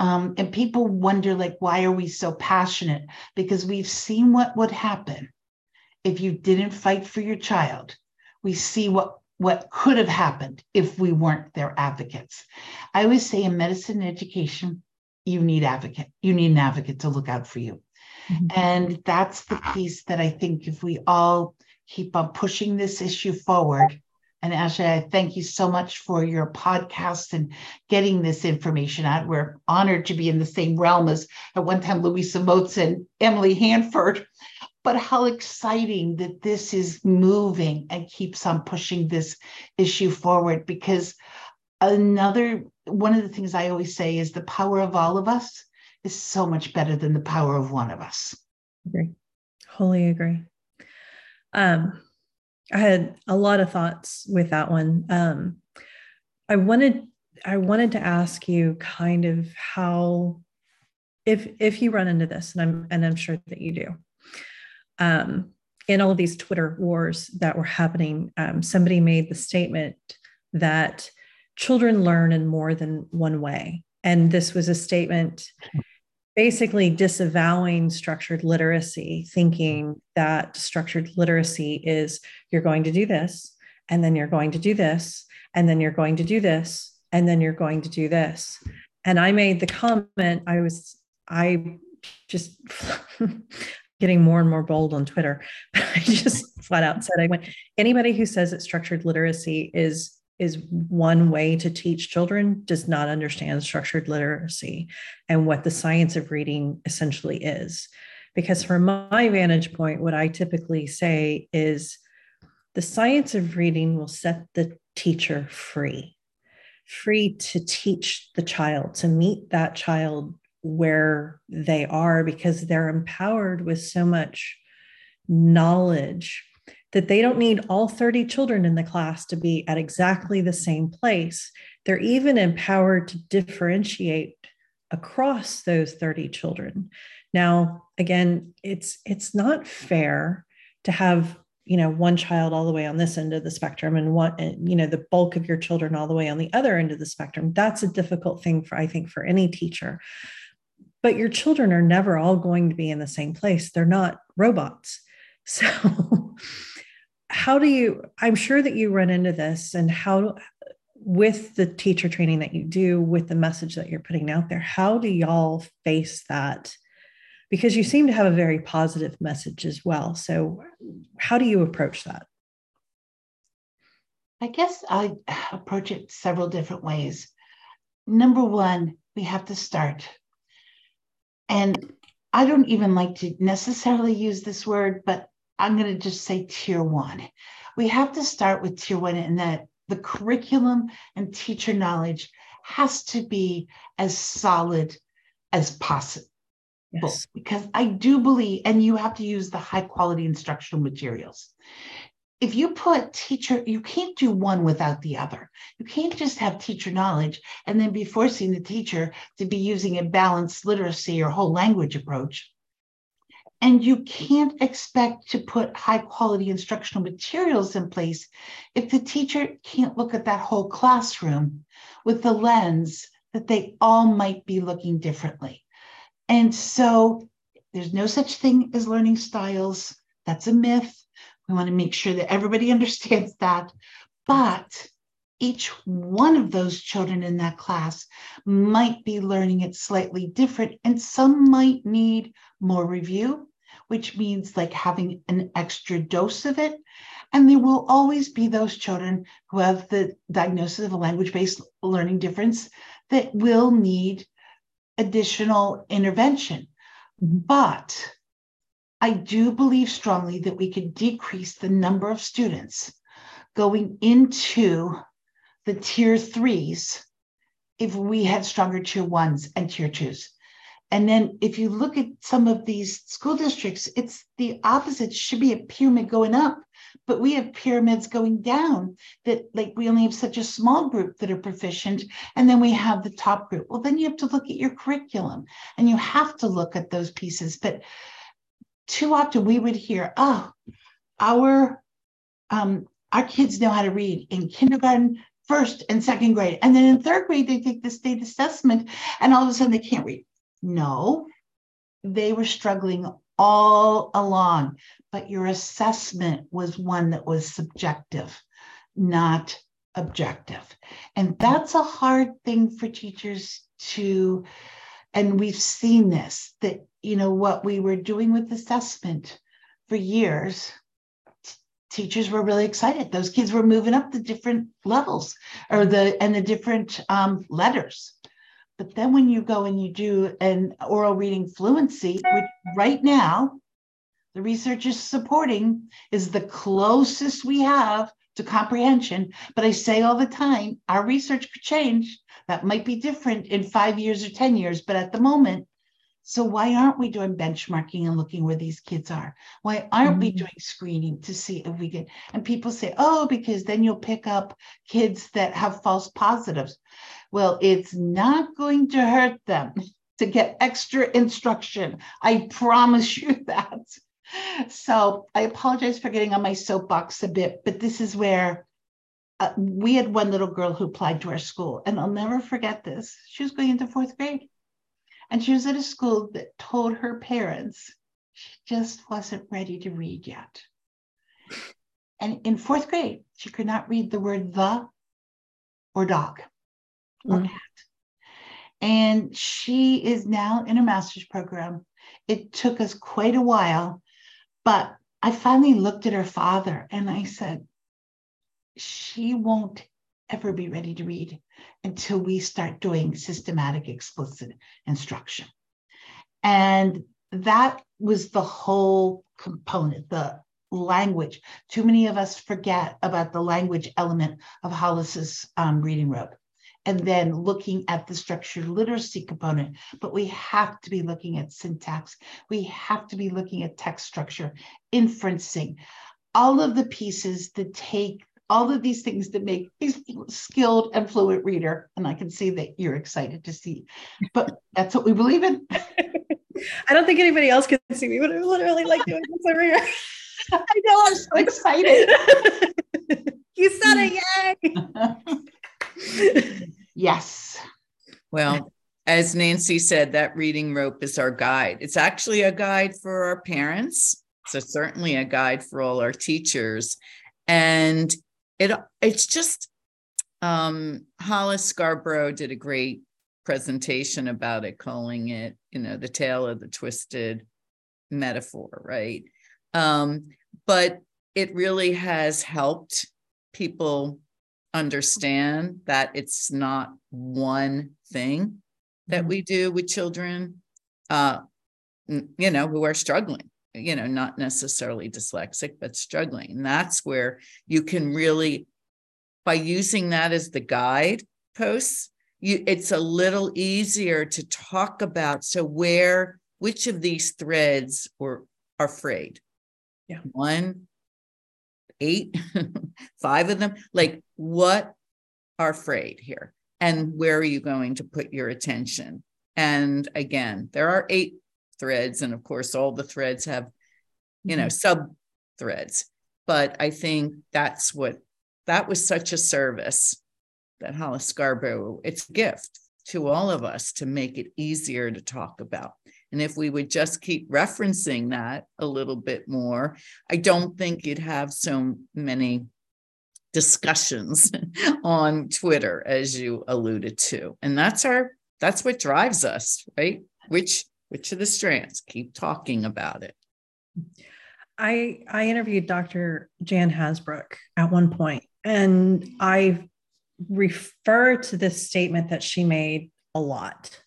Speaker 3: Um, and people wonder, like, why are we so passionate? Because we've seen what would happen if you didn't fight for your child. We see what what could have happened if we weren't their advocates. I always say in medicine and education, you need advocate. You need an advocate to look out for you. Mm-hmm. And that's the piece that I think if we all keep on pushing this issue forward, And Ashley, I thank you so much for your podcast and getting this information out. We're honored to be in the same realm as at one time Louisa Moats and Emily Hanford. But how exciting that this is moving and keeps on pushing this issue forward because another one of the things I always say is the power of all of us is so much better than the power of one of us.
Speaker 1: Agree. Wholly agree. Um, I had a lot of thoughts with that one. Um, I wanted I wanted to ask you kind of how if if you run into this, and I'm and I'm sure that you do. Um, in all of these Twitter wars that were happening, um, somebody made the statement that children learn in more than one way, and this was a statement basically disavowing structured literacy, thinking that structured literacy is you're going to do this, and then you're going to do this, and then you're going to do this, and then you're going to do this. And I made the comment, I was, I just getting more and more bold on Twitter. I just mm-hmm. flat out said, I went, anybody who says that structured literacy is is one way to teach children does not understand structured literacy and what the science of reading essentially is. Because from my vantage point, what I typically say is the science of reading will set the teacher free, free to teach the child, to meet that child where they are, because they're empowered with so much knowledge that they don't need all 30 children in the class to be at exactly the same place. They're even empowered to differentiate across those 30 children. Now, again, it's it's not fair to have you know one child all the way on this end of the spectrum and one you know the bulk of your children all the way on the other end of the spectrum that's a difficult thing for i think for any teacher but your children are never all going to be in the same place. They're not robots. So how do you i'm sure that you run into this and how with the teacher training that you do with the message that you're putting out there how do y'all face that? Because you seem to have a very positive message as well. So how do you approach that?
Speaker 3: I guess i approach it several different ways. Number one we have to start and i don't even like to necessarily use this word but I'm going to just say tier one. We have to start with tier one in that the curriculum and teacher knowledge has to be as solid as possible. Yes. Because I do believe, and you have to use the high quality instructional materials. If you put teacher, you can't do one without the other. You can't just have teacher knowledge and then be forcing the teacher to be using a balanced literacy or whole language approach and you can't expect to put high quality instructional materials in place if the teacher can't look at that whole classroom with the lens that they all might be looking differently. And so there's no such thing as learning styles. That's a myth. We want to make sure that everybody understands that. But each one of those children in that class might be learning it slightly different, and some might need more review, which means like having an extra dose of it. And there will always be those children who have the diagnosis of a language based learning difference that will need additional intervention. But I do believe strongly that we could decrease the number of students going into the tier threes if we had stronger tier ones and tier twos. And then if you look at some of these school districts, it's the opposite. It should be a pyramid going up, but we have pyramids going down that like we only have such a small group that are proficient. And then we have the top group. Well, then you have to look at your curriculum and you have to look at those pieces. But too often we would hear, oh, our um, our kids know how to read in kindergarten, first and second grade. And then in third grade, they take the state assessment and all of a sudden they can't read. No, they were struggling all along, but your assessment was one that was subjective, not objective. And that's a hard thing for teachers to, and we've seen this that, you know, what we were doing with assessment for years. T- teachers were really excited. Those kids were moving up the different levels or the and the different um, letters. But then when you go and you do an oral reading fluency, which right now the research is supporting is the closest we have to comprehension. But I say all the time, our research could change. That might be different in five years or 10 years. But at the moment, so why aren't we doing benchmarking and looking where these kids are? Why aren't mm-hmm. we doing screening to see if we can? And people say, oh, because then you'll pick up kids that have false positives. Well, it's not going to hurt them to get extra instruction. I promise you that. So I apologize for getting on my soapbox a bit, but this is where uh, we had one little girl who applied to our school, and I'll never forget this. She was going into fourth grade and she was at a school that told her parents she just wasn't ready to read yet. And in fourth grade, she could not read the word the or dog or mm. cat. And she is now in a master's program. It took us quite a while, but I finally looked at her father and I said, she won't ever be ready to read until we start doing systematic explicit instruction. And that was the whole component, the language. Too many of us forget about the language element of Hollis's um, reading rope. And then looking at the structured literacy component, but we have to be looking at syntax. We have to be looking at text structure, inferencing, all of the pieces that take all of these things that make a skilled and fluent reader. And I can see that you're excited to see, but that's what we believe in.
Speaker 1: I don't think anybody else can see me, but I literally like doing this over here.
Speaker 3: I know, I'm so excited.
Speaker 1: you said it,
Speaker 3: yay. Yes.
Speaker 2: Well, as Nancy said, that reading rope is our guide. It's actually a guide for our parents. So certainly a guide for all our teachers. And it it's just um Hollis Scarborough did a great presentation about it, calling it, you know, the tale of the twisted metaphor, right? Um, but it really has helped people understand that it's not one thing that mm-hmm. we do with children, uh, you know, who are struggling you know, not necessarily dyslexic, but struggling. And that's where you can really, by using that as the guide posts, you, it's a little easier to talk about. So where, which of these threads were are frayed?
Speaker 1: Yeah.
Speaker 2: One, eight, five of them. Like what are frayed here? And where are you going to put your attention? And again, there are eight threads and of course all the threads have you know mm-hmm. sub threads but i think that's what that was such a service that hollis scarborough it's a gift to all of us to make it easier to talk about and if we would just keep referencing that a little bit more i don't think you'd have so many discussions on twitter as you alluded to and that's our that's what drives us right which which of the strands? Keep talking about it.
Speaker 1: I I interviewed Dr. Jan Hasbrouck at one point, and I refer to this statement that she made a lot.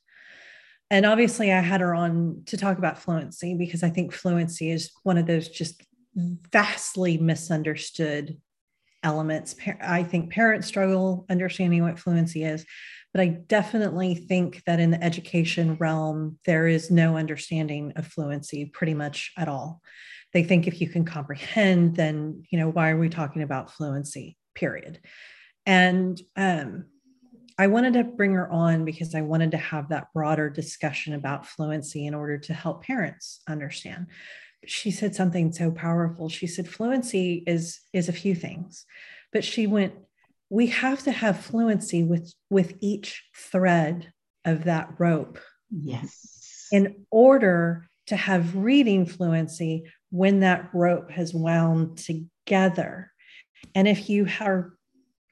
Speaker 1: And obviously, I had her on to talk about fluency because I think fluency is one of those just vastly misunderstood elements. I think parents struggle understanding what fluency is, but I definitely think that in the education realm, there is no understanding of fluency pretty much at all. They think if you can comprehend, then, you know, why are we talking about fluency, period. And um, I wanted to bring her on because I wanted to have that broader discussion about fluency in order to help parents understand. She said something so powerful. She said fluency is is a few things, but she went we have to have fluency with with each thread of that rope
Speaker 3: yes
Speaker 1: in order to have reading fluency when that rope has wound together and if you are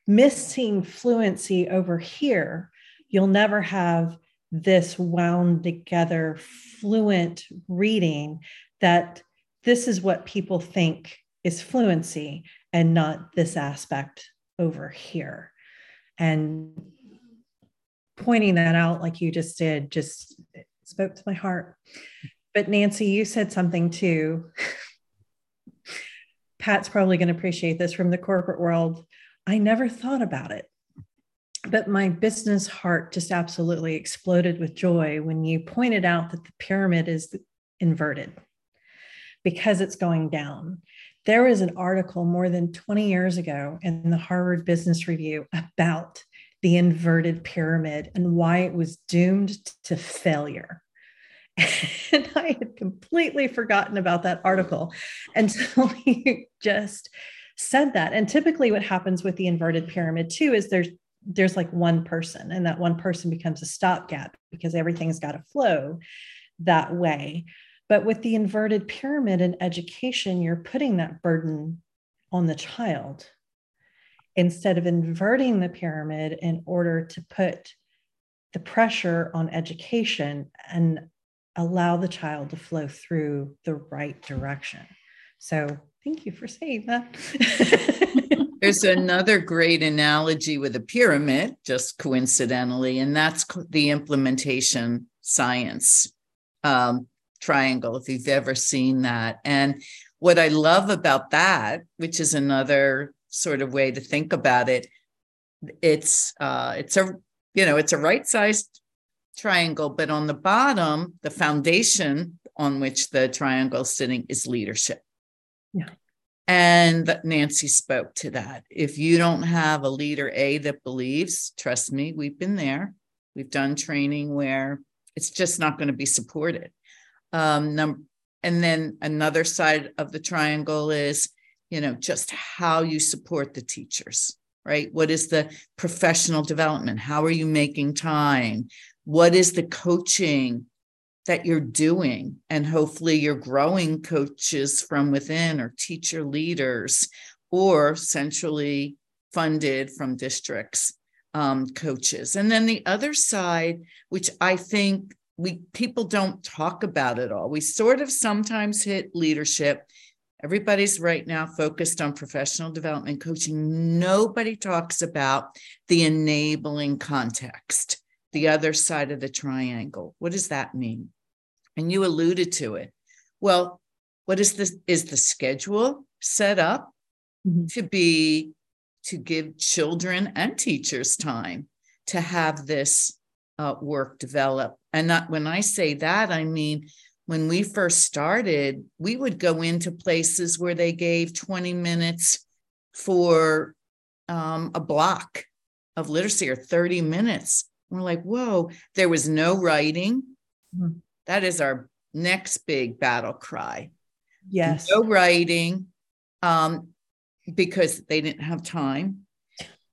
Speaker 1: missing fluency over here you'll never have this wound together fluent reading that this is what people think is fluency and not this aspect over here. And pointing that out, like you just did, just spoke to my heart. But Nancy, you said something too. Pat's probably going to appreciate this from the corporate world. I never thought about it. But my business heart just absolutely exploded with joy when you pointed out that the pyramid is inverted because it's going down. There was an article more than 20 years ago in the Harvard Business Review about the inverted pyramid and why it was doomed to failure. And I had completely forgotten about that article until you just said that. And typically, what happens with the inverted pyramid, too, is there's there's like one person, and that one person becomes a stopgap because everything's got to flow that way. But with the inverted pyramid in education, you're putting that burden on the child instead of inverting the pyramid in order to put the pressure on education and allow the child to flow through the right direction. So, thank you for saying that.
Speaker 2: There's another great analogy with a pyramid, just coincidentally, and that's the implementation science. Um, triangle, if you've ever seen that. And what I love about that, which is another sort of way to think about it, it's uh, it's a you know it's a right-sized triangle, but on the bottom, the foundation on which the triangle is sitting is leadership.
Speaker 1: Yeah.
Speaker 2: And Nancy spoke to that. If you don't have a leader A that believes, trust me, we've been there. We've done training where it's just not going to be supported. Um, num- and then another side of the triangle is, you know, just how you support the teachers, right? What is the professional development? How are you making time? What is the coaching that you're doing? And hopefully you're growing coaches from within or teacher leaders or centrally funded from districts um, coaches. And then the other side, which I think we people don't talk about at all. We sort of sometimes hit leadership. Everybody's right now focused on professional development coaching. Nobody talks about the enabling context, the other side of the triangle. What does that mean? And you alluded to it. Well, what is this? Is the schedule set up mm-hmm. to be to give children and teachers time to have this uh, work develop. And not, when I say that, I mean, when we first started, we would go into places where they gave 20 minutes for um, a block of literacy or 30 minutes. We're like, whoa, there was no writing. Mm-hmm. That is our next big battle cry.
Speaker 1: Yes.
Speaker 2: No writing um, because they didn't have time.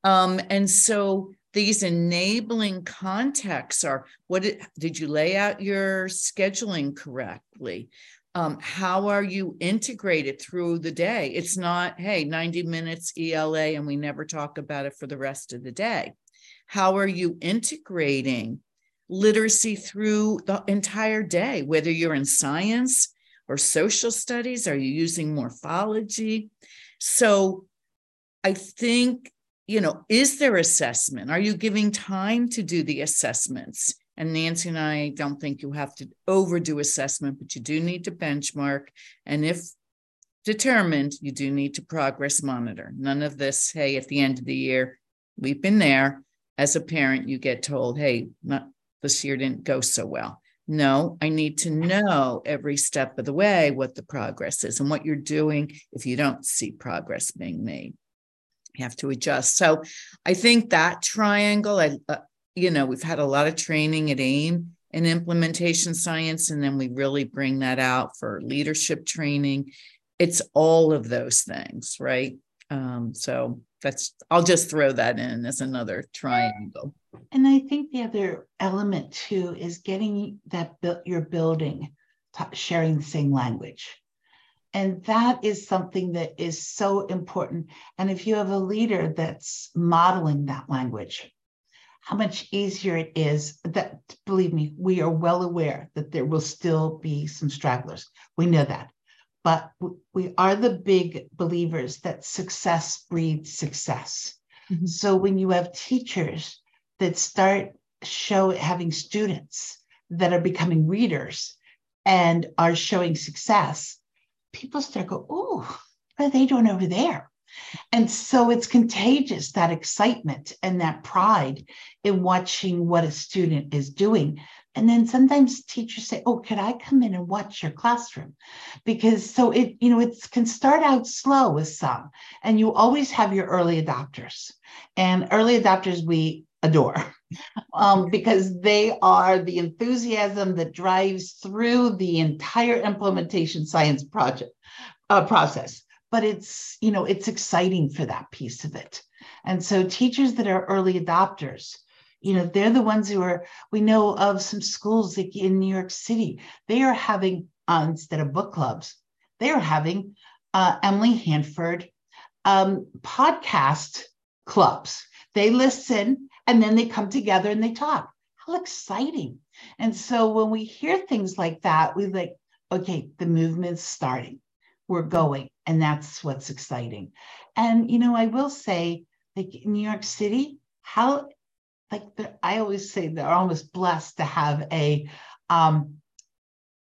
Speaker 2: Um, and so these enabling contexts are what did, did you lay out your scheduling correctly um, how are you integrated through the day it's not hey 90 minutes ela and we never talk about it for the rest of the day how are you integrating literacy through the entire day whether you're in science or social studies are you using morphology so i think you know, is there assessment? Are you giving time to do the assessments? And Nancy and I don't think you have to overdo assessment, but you do need to benchmark. And if determined, you do need to progress monitor. None of this, hey, at the end of the year, we've been there. As a parent, you get told, hey, not, this year didn't go so well. No, I need to know every step of the way what the progress is and what you're doing if you don't see progress being made You have to adjust. So I think that triangle, I, uh, you know, we've had a lot of training at AIM in implementation science, and then we really bring that out for leadership training. It's all of those things, right? Um, so that's, I'll just throw that in as another triangle.
Speaker 3: And I think the other element too is getting that built your building, sharing the same language. And that is something that is so important. And if you have a leader that's modeling that language, how much easier it is that, believe me, we are well aware that there will still be some stragglers. We know that. But we are the big believers that success breeds success. Mm-hmm. So when you have teachers that start show having students that are becoming readers and are showing success, people start go, oh, what are they doing over there? And so it's contagious, that excitement and that pride in watching what a student is doing. And then sometimes teachers say, Oh, could I come in and watch your classroom? Because so it, you know, it can start out slow with some, and you always have your early adopters. And early adopters we adore um, because they are the enthusiasm that drives through the entire implementation science project uh, process but it's you know it's exciting for that piece of it and so teachers that are early adopters you know they're the ones who are we know of some schools like in new york city they are having uh, instead of book clubs they are having uh, emily hanford um, podcast clubs. They listen and then they come together and they talk. How exciting. And so when we hear things like that we like okay the movement's starting. We're going. And that's what's exciting. And you know i will say like new york city how like i always say they're almost blessed to have a um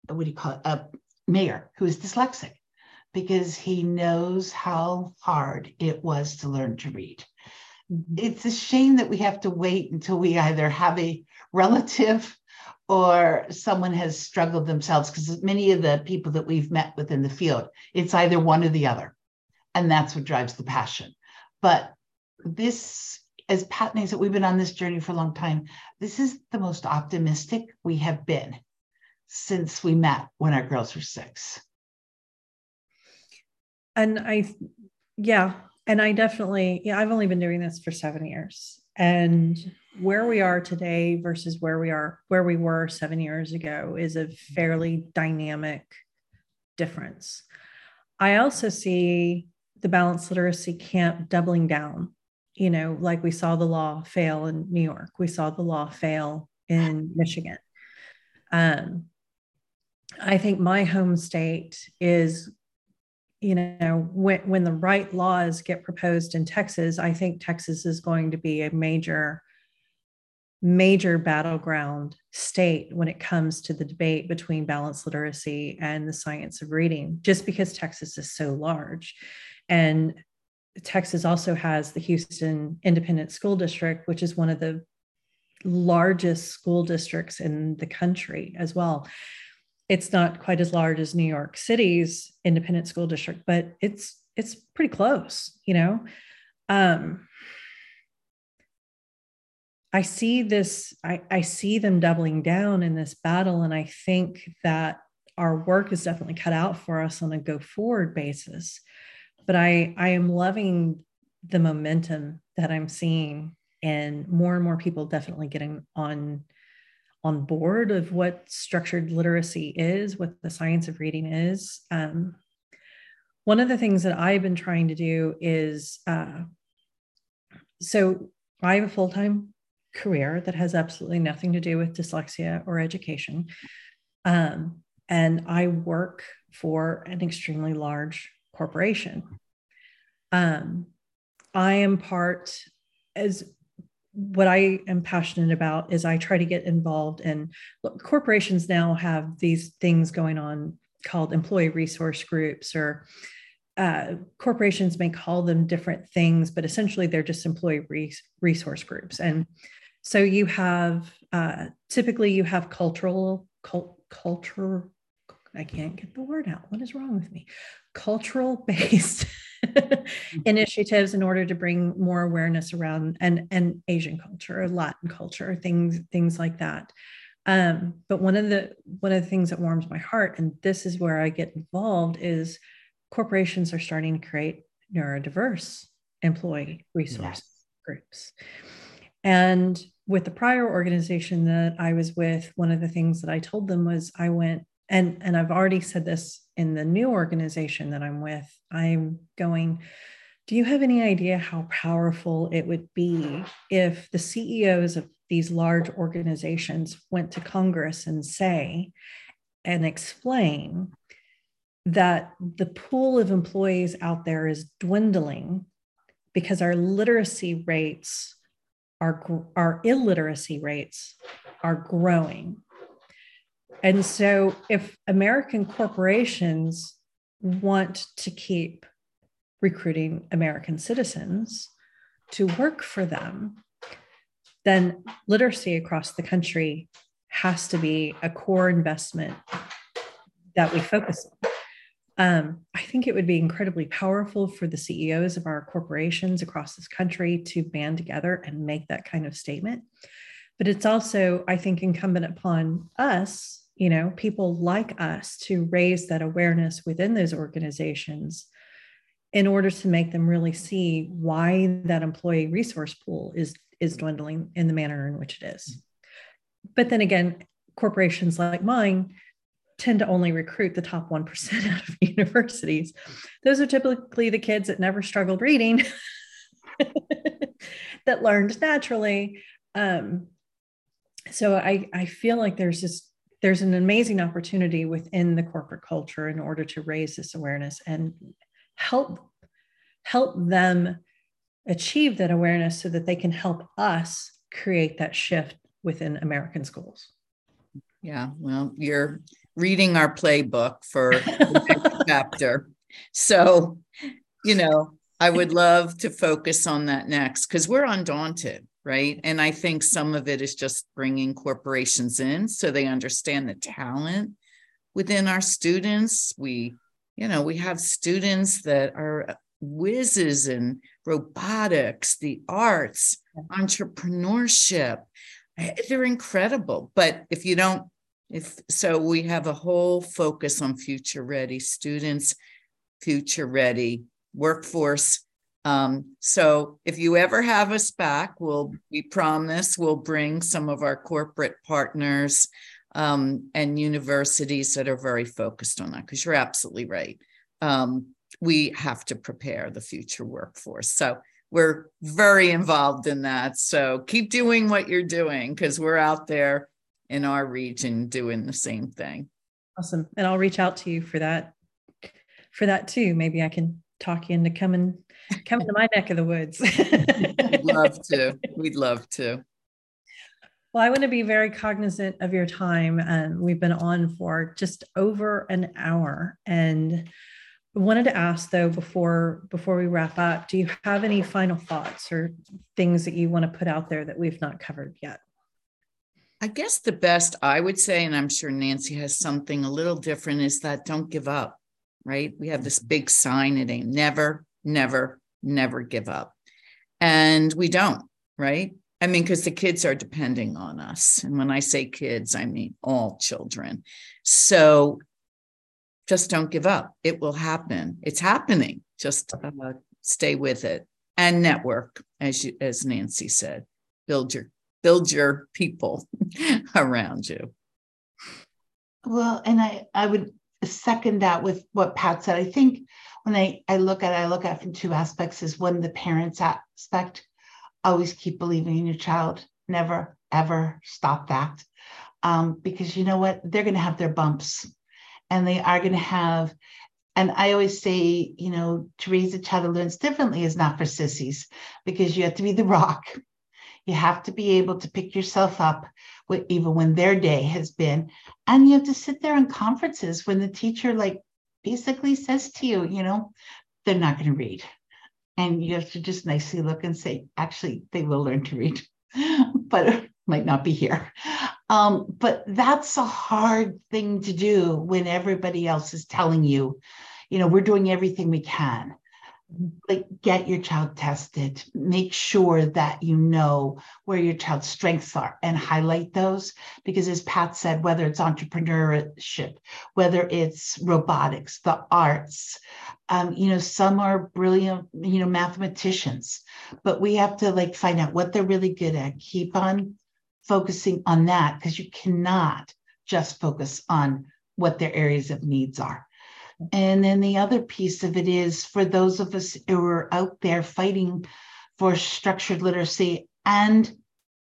Speaker 3: what do you call it? A mayor who is dyslexic because he knows how hard it was to learn to read. Mm-hmm. it's a shame that we have to wait until we either have a relative or someone has struggled themselves because many of the people that we've met within the field it's either one or the other and that's what drives the passion. But this as pat knows that we've been on this journey for a long time this is the most optimistic we have been since we met when our girls were six.
Speaker 1: And i yeah and i definitely yeah i've only been doing this for seven years. And where we are today versus where we are where we were seven years ago is a fairly dynamic difference. I also see the balanced literacy camp doubling down you know like we saw the law fail in new york we saw the law fail in michigan um, i think my home state is you know when, when the right laws get proposed in texas i think texas is going to be a major major battleground state when it comes to the debate between balanced literacy and the science of reading, just because Texas is so large. And Texas also has the Houston Independent School District, which is one of the largest school districts in the country as well. It's not quite as large as New York City's independent school district, but it's it's pretty close, you know. Um, I see this, I, I see them doubling down in this battle. And I think that our work is definitely cut out for us on a go forward basis. But I, I am loving the momentum that I'm seeing and more and more people definitely getting on on board of what structured literacy is, what the science of reading is. Um, one of the things that I've been trying to do is uh, so I have a full time career that has absolutely nothing to do with dyslexia or education. Um, and I work for an extremely large corporation. Um, I am part as what I am passionate about is I try to get involved in look, corporations now have these things going on called employee resource groups or uh, corporations may call them different things, but essentially they're just employee res- resource groups. And so you have uh, typically you have cultural cult, culture. I can't get the word out. What is wrong with me? Cultural based initiatives in order to bring more awareness around and and Asian culture, Latin culture, things things like that. Um, but one of the one of the things that warms my heart, and this is where I get involved, is corporations are starting to create neurodiverse employee resource yes. groups. And with the prior organization that I was with, one of the things that I told them was I went and and I've already said this in the new organization that I'm with. I'm going do you have any idea how powerful it would be if the CEOs of these large organizations went to Congress and say and explain that the pool of employees out there is dwindling because our literacy rates our, our illiteracy rates are growing and so if american corporations want to keep recruiting american citizens to work for them then literacy across the country has to be a core investment that we focus on. Um, I think it would be incredibly powerful for the CEOs of our corporations across this country to band together and make that kind of statement. But it's also, I think, incumbent upon us, you know, people like us to raise that awareness within those organizations in order to make them really see why that employee resource pool is is dwindling in the manner in which it is. But then again, corporations like mine tend to only recruit the top 1% out of universities. Those are typically the kids that never struggled reading, that learned naturally. Um, so I, I feel like there's just there's an amazing opportunity within the corporate culture in order to raise this awareness and help help them achieve that awareness so that they can help us create that shift within American schools.
Speaker 2: Yeah, well, you're reading our playbook for the next chapter. So, you know, I would love to focus on that next because we're undaunted, right? And I think some of it is just bringing corporations in so they understand the talent within our students. We, you know, we have students that are whizzes in robotics, the arts, entrepreneurship. Eh, they're incredible. But if you don't, if so, we have a whole focus on future ready students, future ready workforce. Um, so if you ever have us back, we'll we promise we'll bring some of our corporate partners um, and universities that are very focused on that because you're absolutely right. Um, we have to prepare the future workforce. So we're very involved in that. So keep doing what you're doing because we're out there in our region doing the same thing.
Speaker 1: Awesome. And I'll reach out to you for that for that too. Maybe I can talk you into coming coming to my neck of the woods.
Speaker 2: We'd love to. We'd love to.
Speaker 1: Well, I want to be very cognizant of your time. And we've been on for just over an hour. And I wanted to ask though before before we wrap up, do you have any final thoughts or things that you want to put out there that we've not covered yet?
Speaker 2: I guess the best I would say, and I'm sure Nancy has something a little different, is that don't give up, right? We have this big sign it ain't never, never, never give up. And we don't, right? I mean, because the kids are depending on us. And when I say kids, I mean all children. So just don't give up. It will happen. It's happening. Just uh, stay with it and network, as you, as Nancy said. Build your build your people around you.
Speaker 3: Well, and I I would second that with what Pat said. I think when I I look at it, I look at it from two aspects. Is one the parents aspect. Always keep believing in your child. Never ever stop that, um, because you know what they're going to have their bumps and they are going to have and I always say, you know, to raise a child that learns differently is not for sissies because you have to be the rock. You have to be able to pick yourself up with, even when their day has been. And you have to sit there in conferences when the teacher, like, basically says to you, you know, they're not going to read. And you have to just nicely look and say, actually, they will learn to read, but might not be here. Um, but that's a hard thing to do when everybody else is telling you, you know, we're doing everything we can. Like, get your child tested, make sure that you know where your child's strengths are and highlight those. Because, as Pat said, whether it's entrepreneurship, whether it's robotics, the arts, um, you know, some are brilliant, you know, mathematicians, but we have to like find out what they're really good at, keep on focusing on that because you cannot just focus on what their areas of needs are. And then the other piece of it is for those of us who are out there fighting for structured literacy and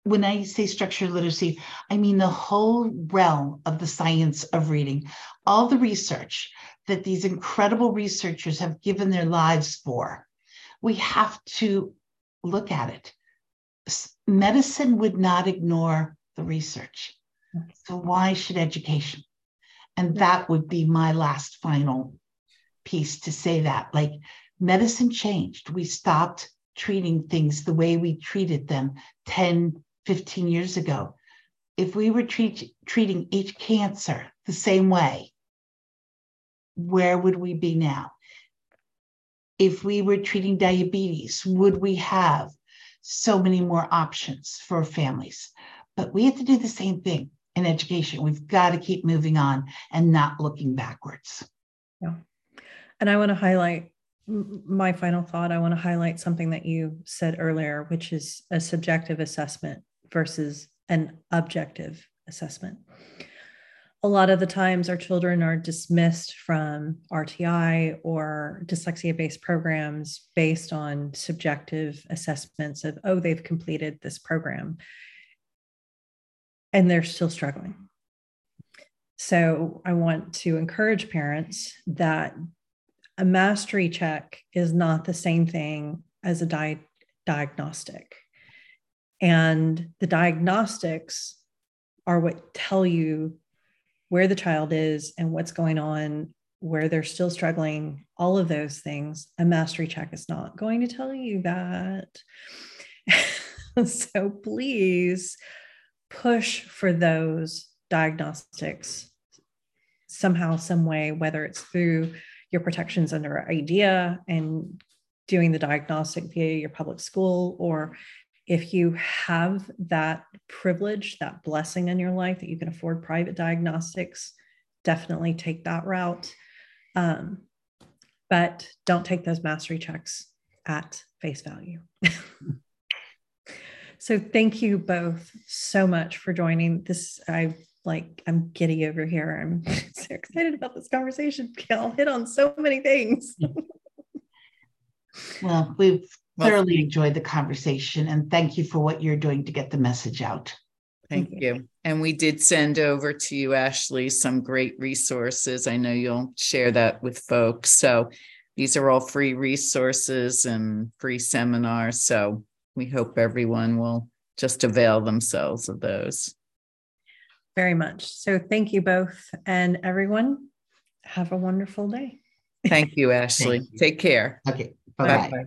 Speaker 3: when I say structured literacy, I mean the whole realm of the science of reading, all the research that these incredible researchers have given their lives for. We have to look at it. Medicine would not ignore the research. So, why should education? And that would be my last final piece to say that. Like, medicine changed. We stopped treating things the way we treated them 10, 15 years ago. If we were treat, treating each cancer the same way, where would we be now? If we were treating diabetes, would we have so many more options for families? But we have to do the same thing in education. We've got to keep moving on and not looking backwards.
Speaker 1: Yeah. And I want to highlight my final thought. I want to highlight something that you said earlier, which is a subjective assessment versus an objective assessment. A lot of the times, our children are dismissed from RTI or dyslexia based programs based on subjective assessments of, oh, they've completed this program and they're still struggling. So, I want to encourage parents that a mastery check is not the same thing as a di- diagnostic. And the diagnostics are what tell you where the child is and what's going on, where they're still struggling, all of those things. A mastery check is not going to tell you that. so please push for those diagnostics somehow, some way, whether it's through your protections under IDEA and doing the diagnostic via your public school or if you have that privilege, that blessing in your life that you can afford private diagnostics, definitely take that route. Um, but don't take those mastery checks at face value. so thank you both so much for joining this. I like I'm giddy over here. I'm so excited about this conversation. I'll hit on so many things.
Speaker 3: well, we've thoroughly enjoyed the conversation and thank you for what you're doing to get the message out.
Speaker 2: Thank you. And we did send over to you, Ashley, some great resources. I know you'll share that with folks. So these are all free resources and free seminars. So we hope everyone will just avail themselves of those.
Speaker 1: Very much. So thank you both. And everyone, have a wonderful day.
Speaker 2: Thank you, Ashley. Thank you. Take care.
Speaker 3: Okay. Bye bye.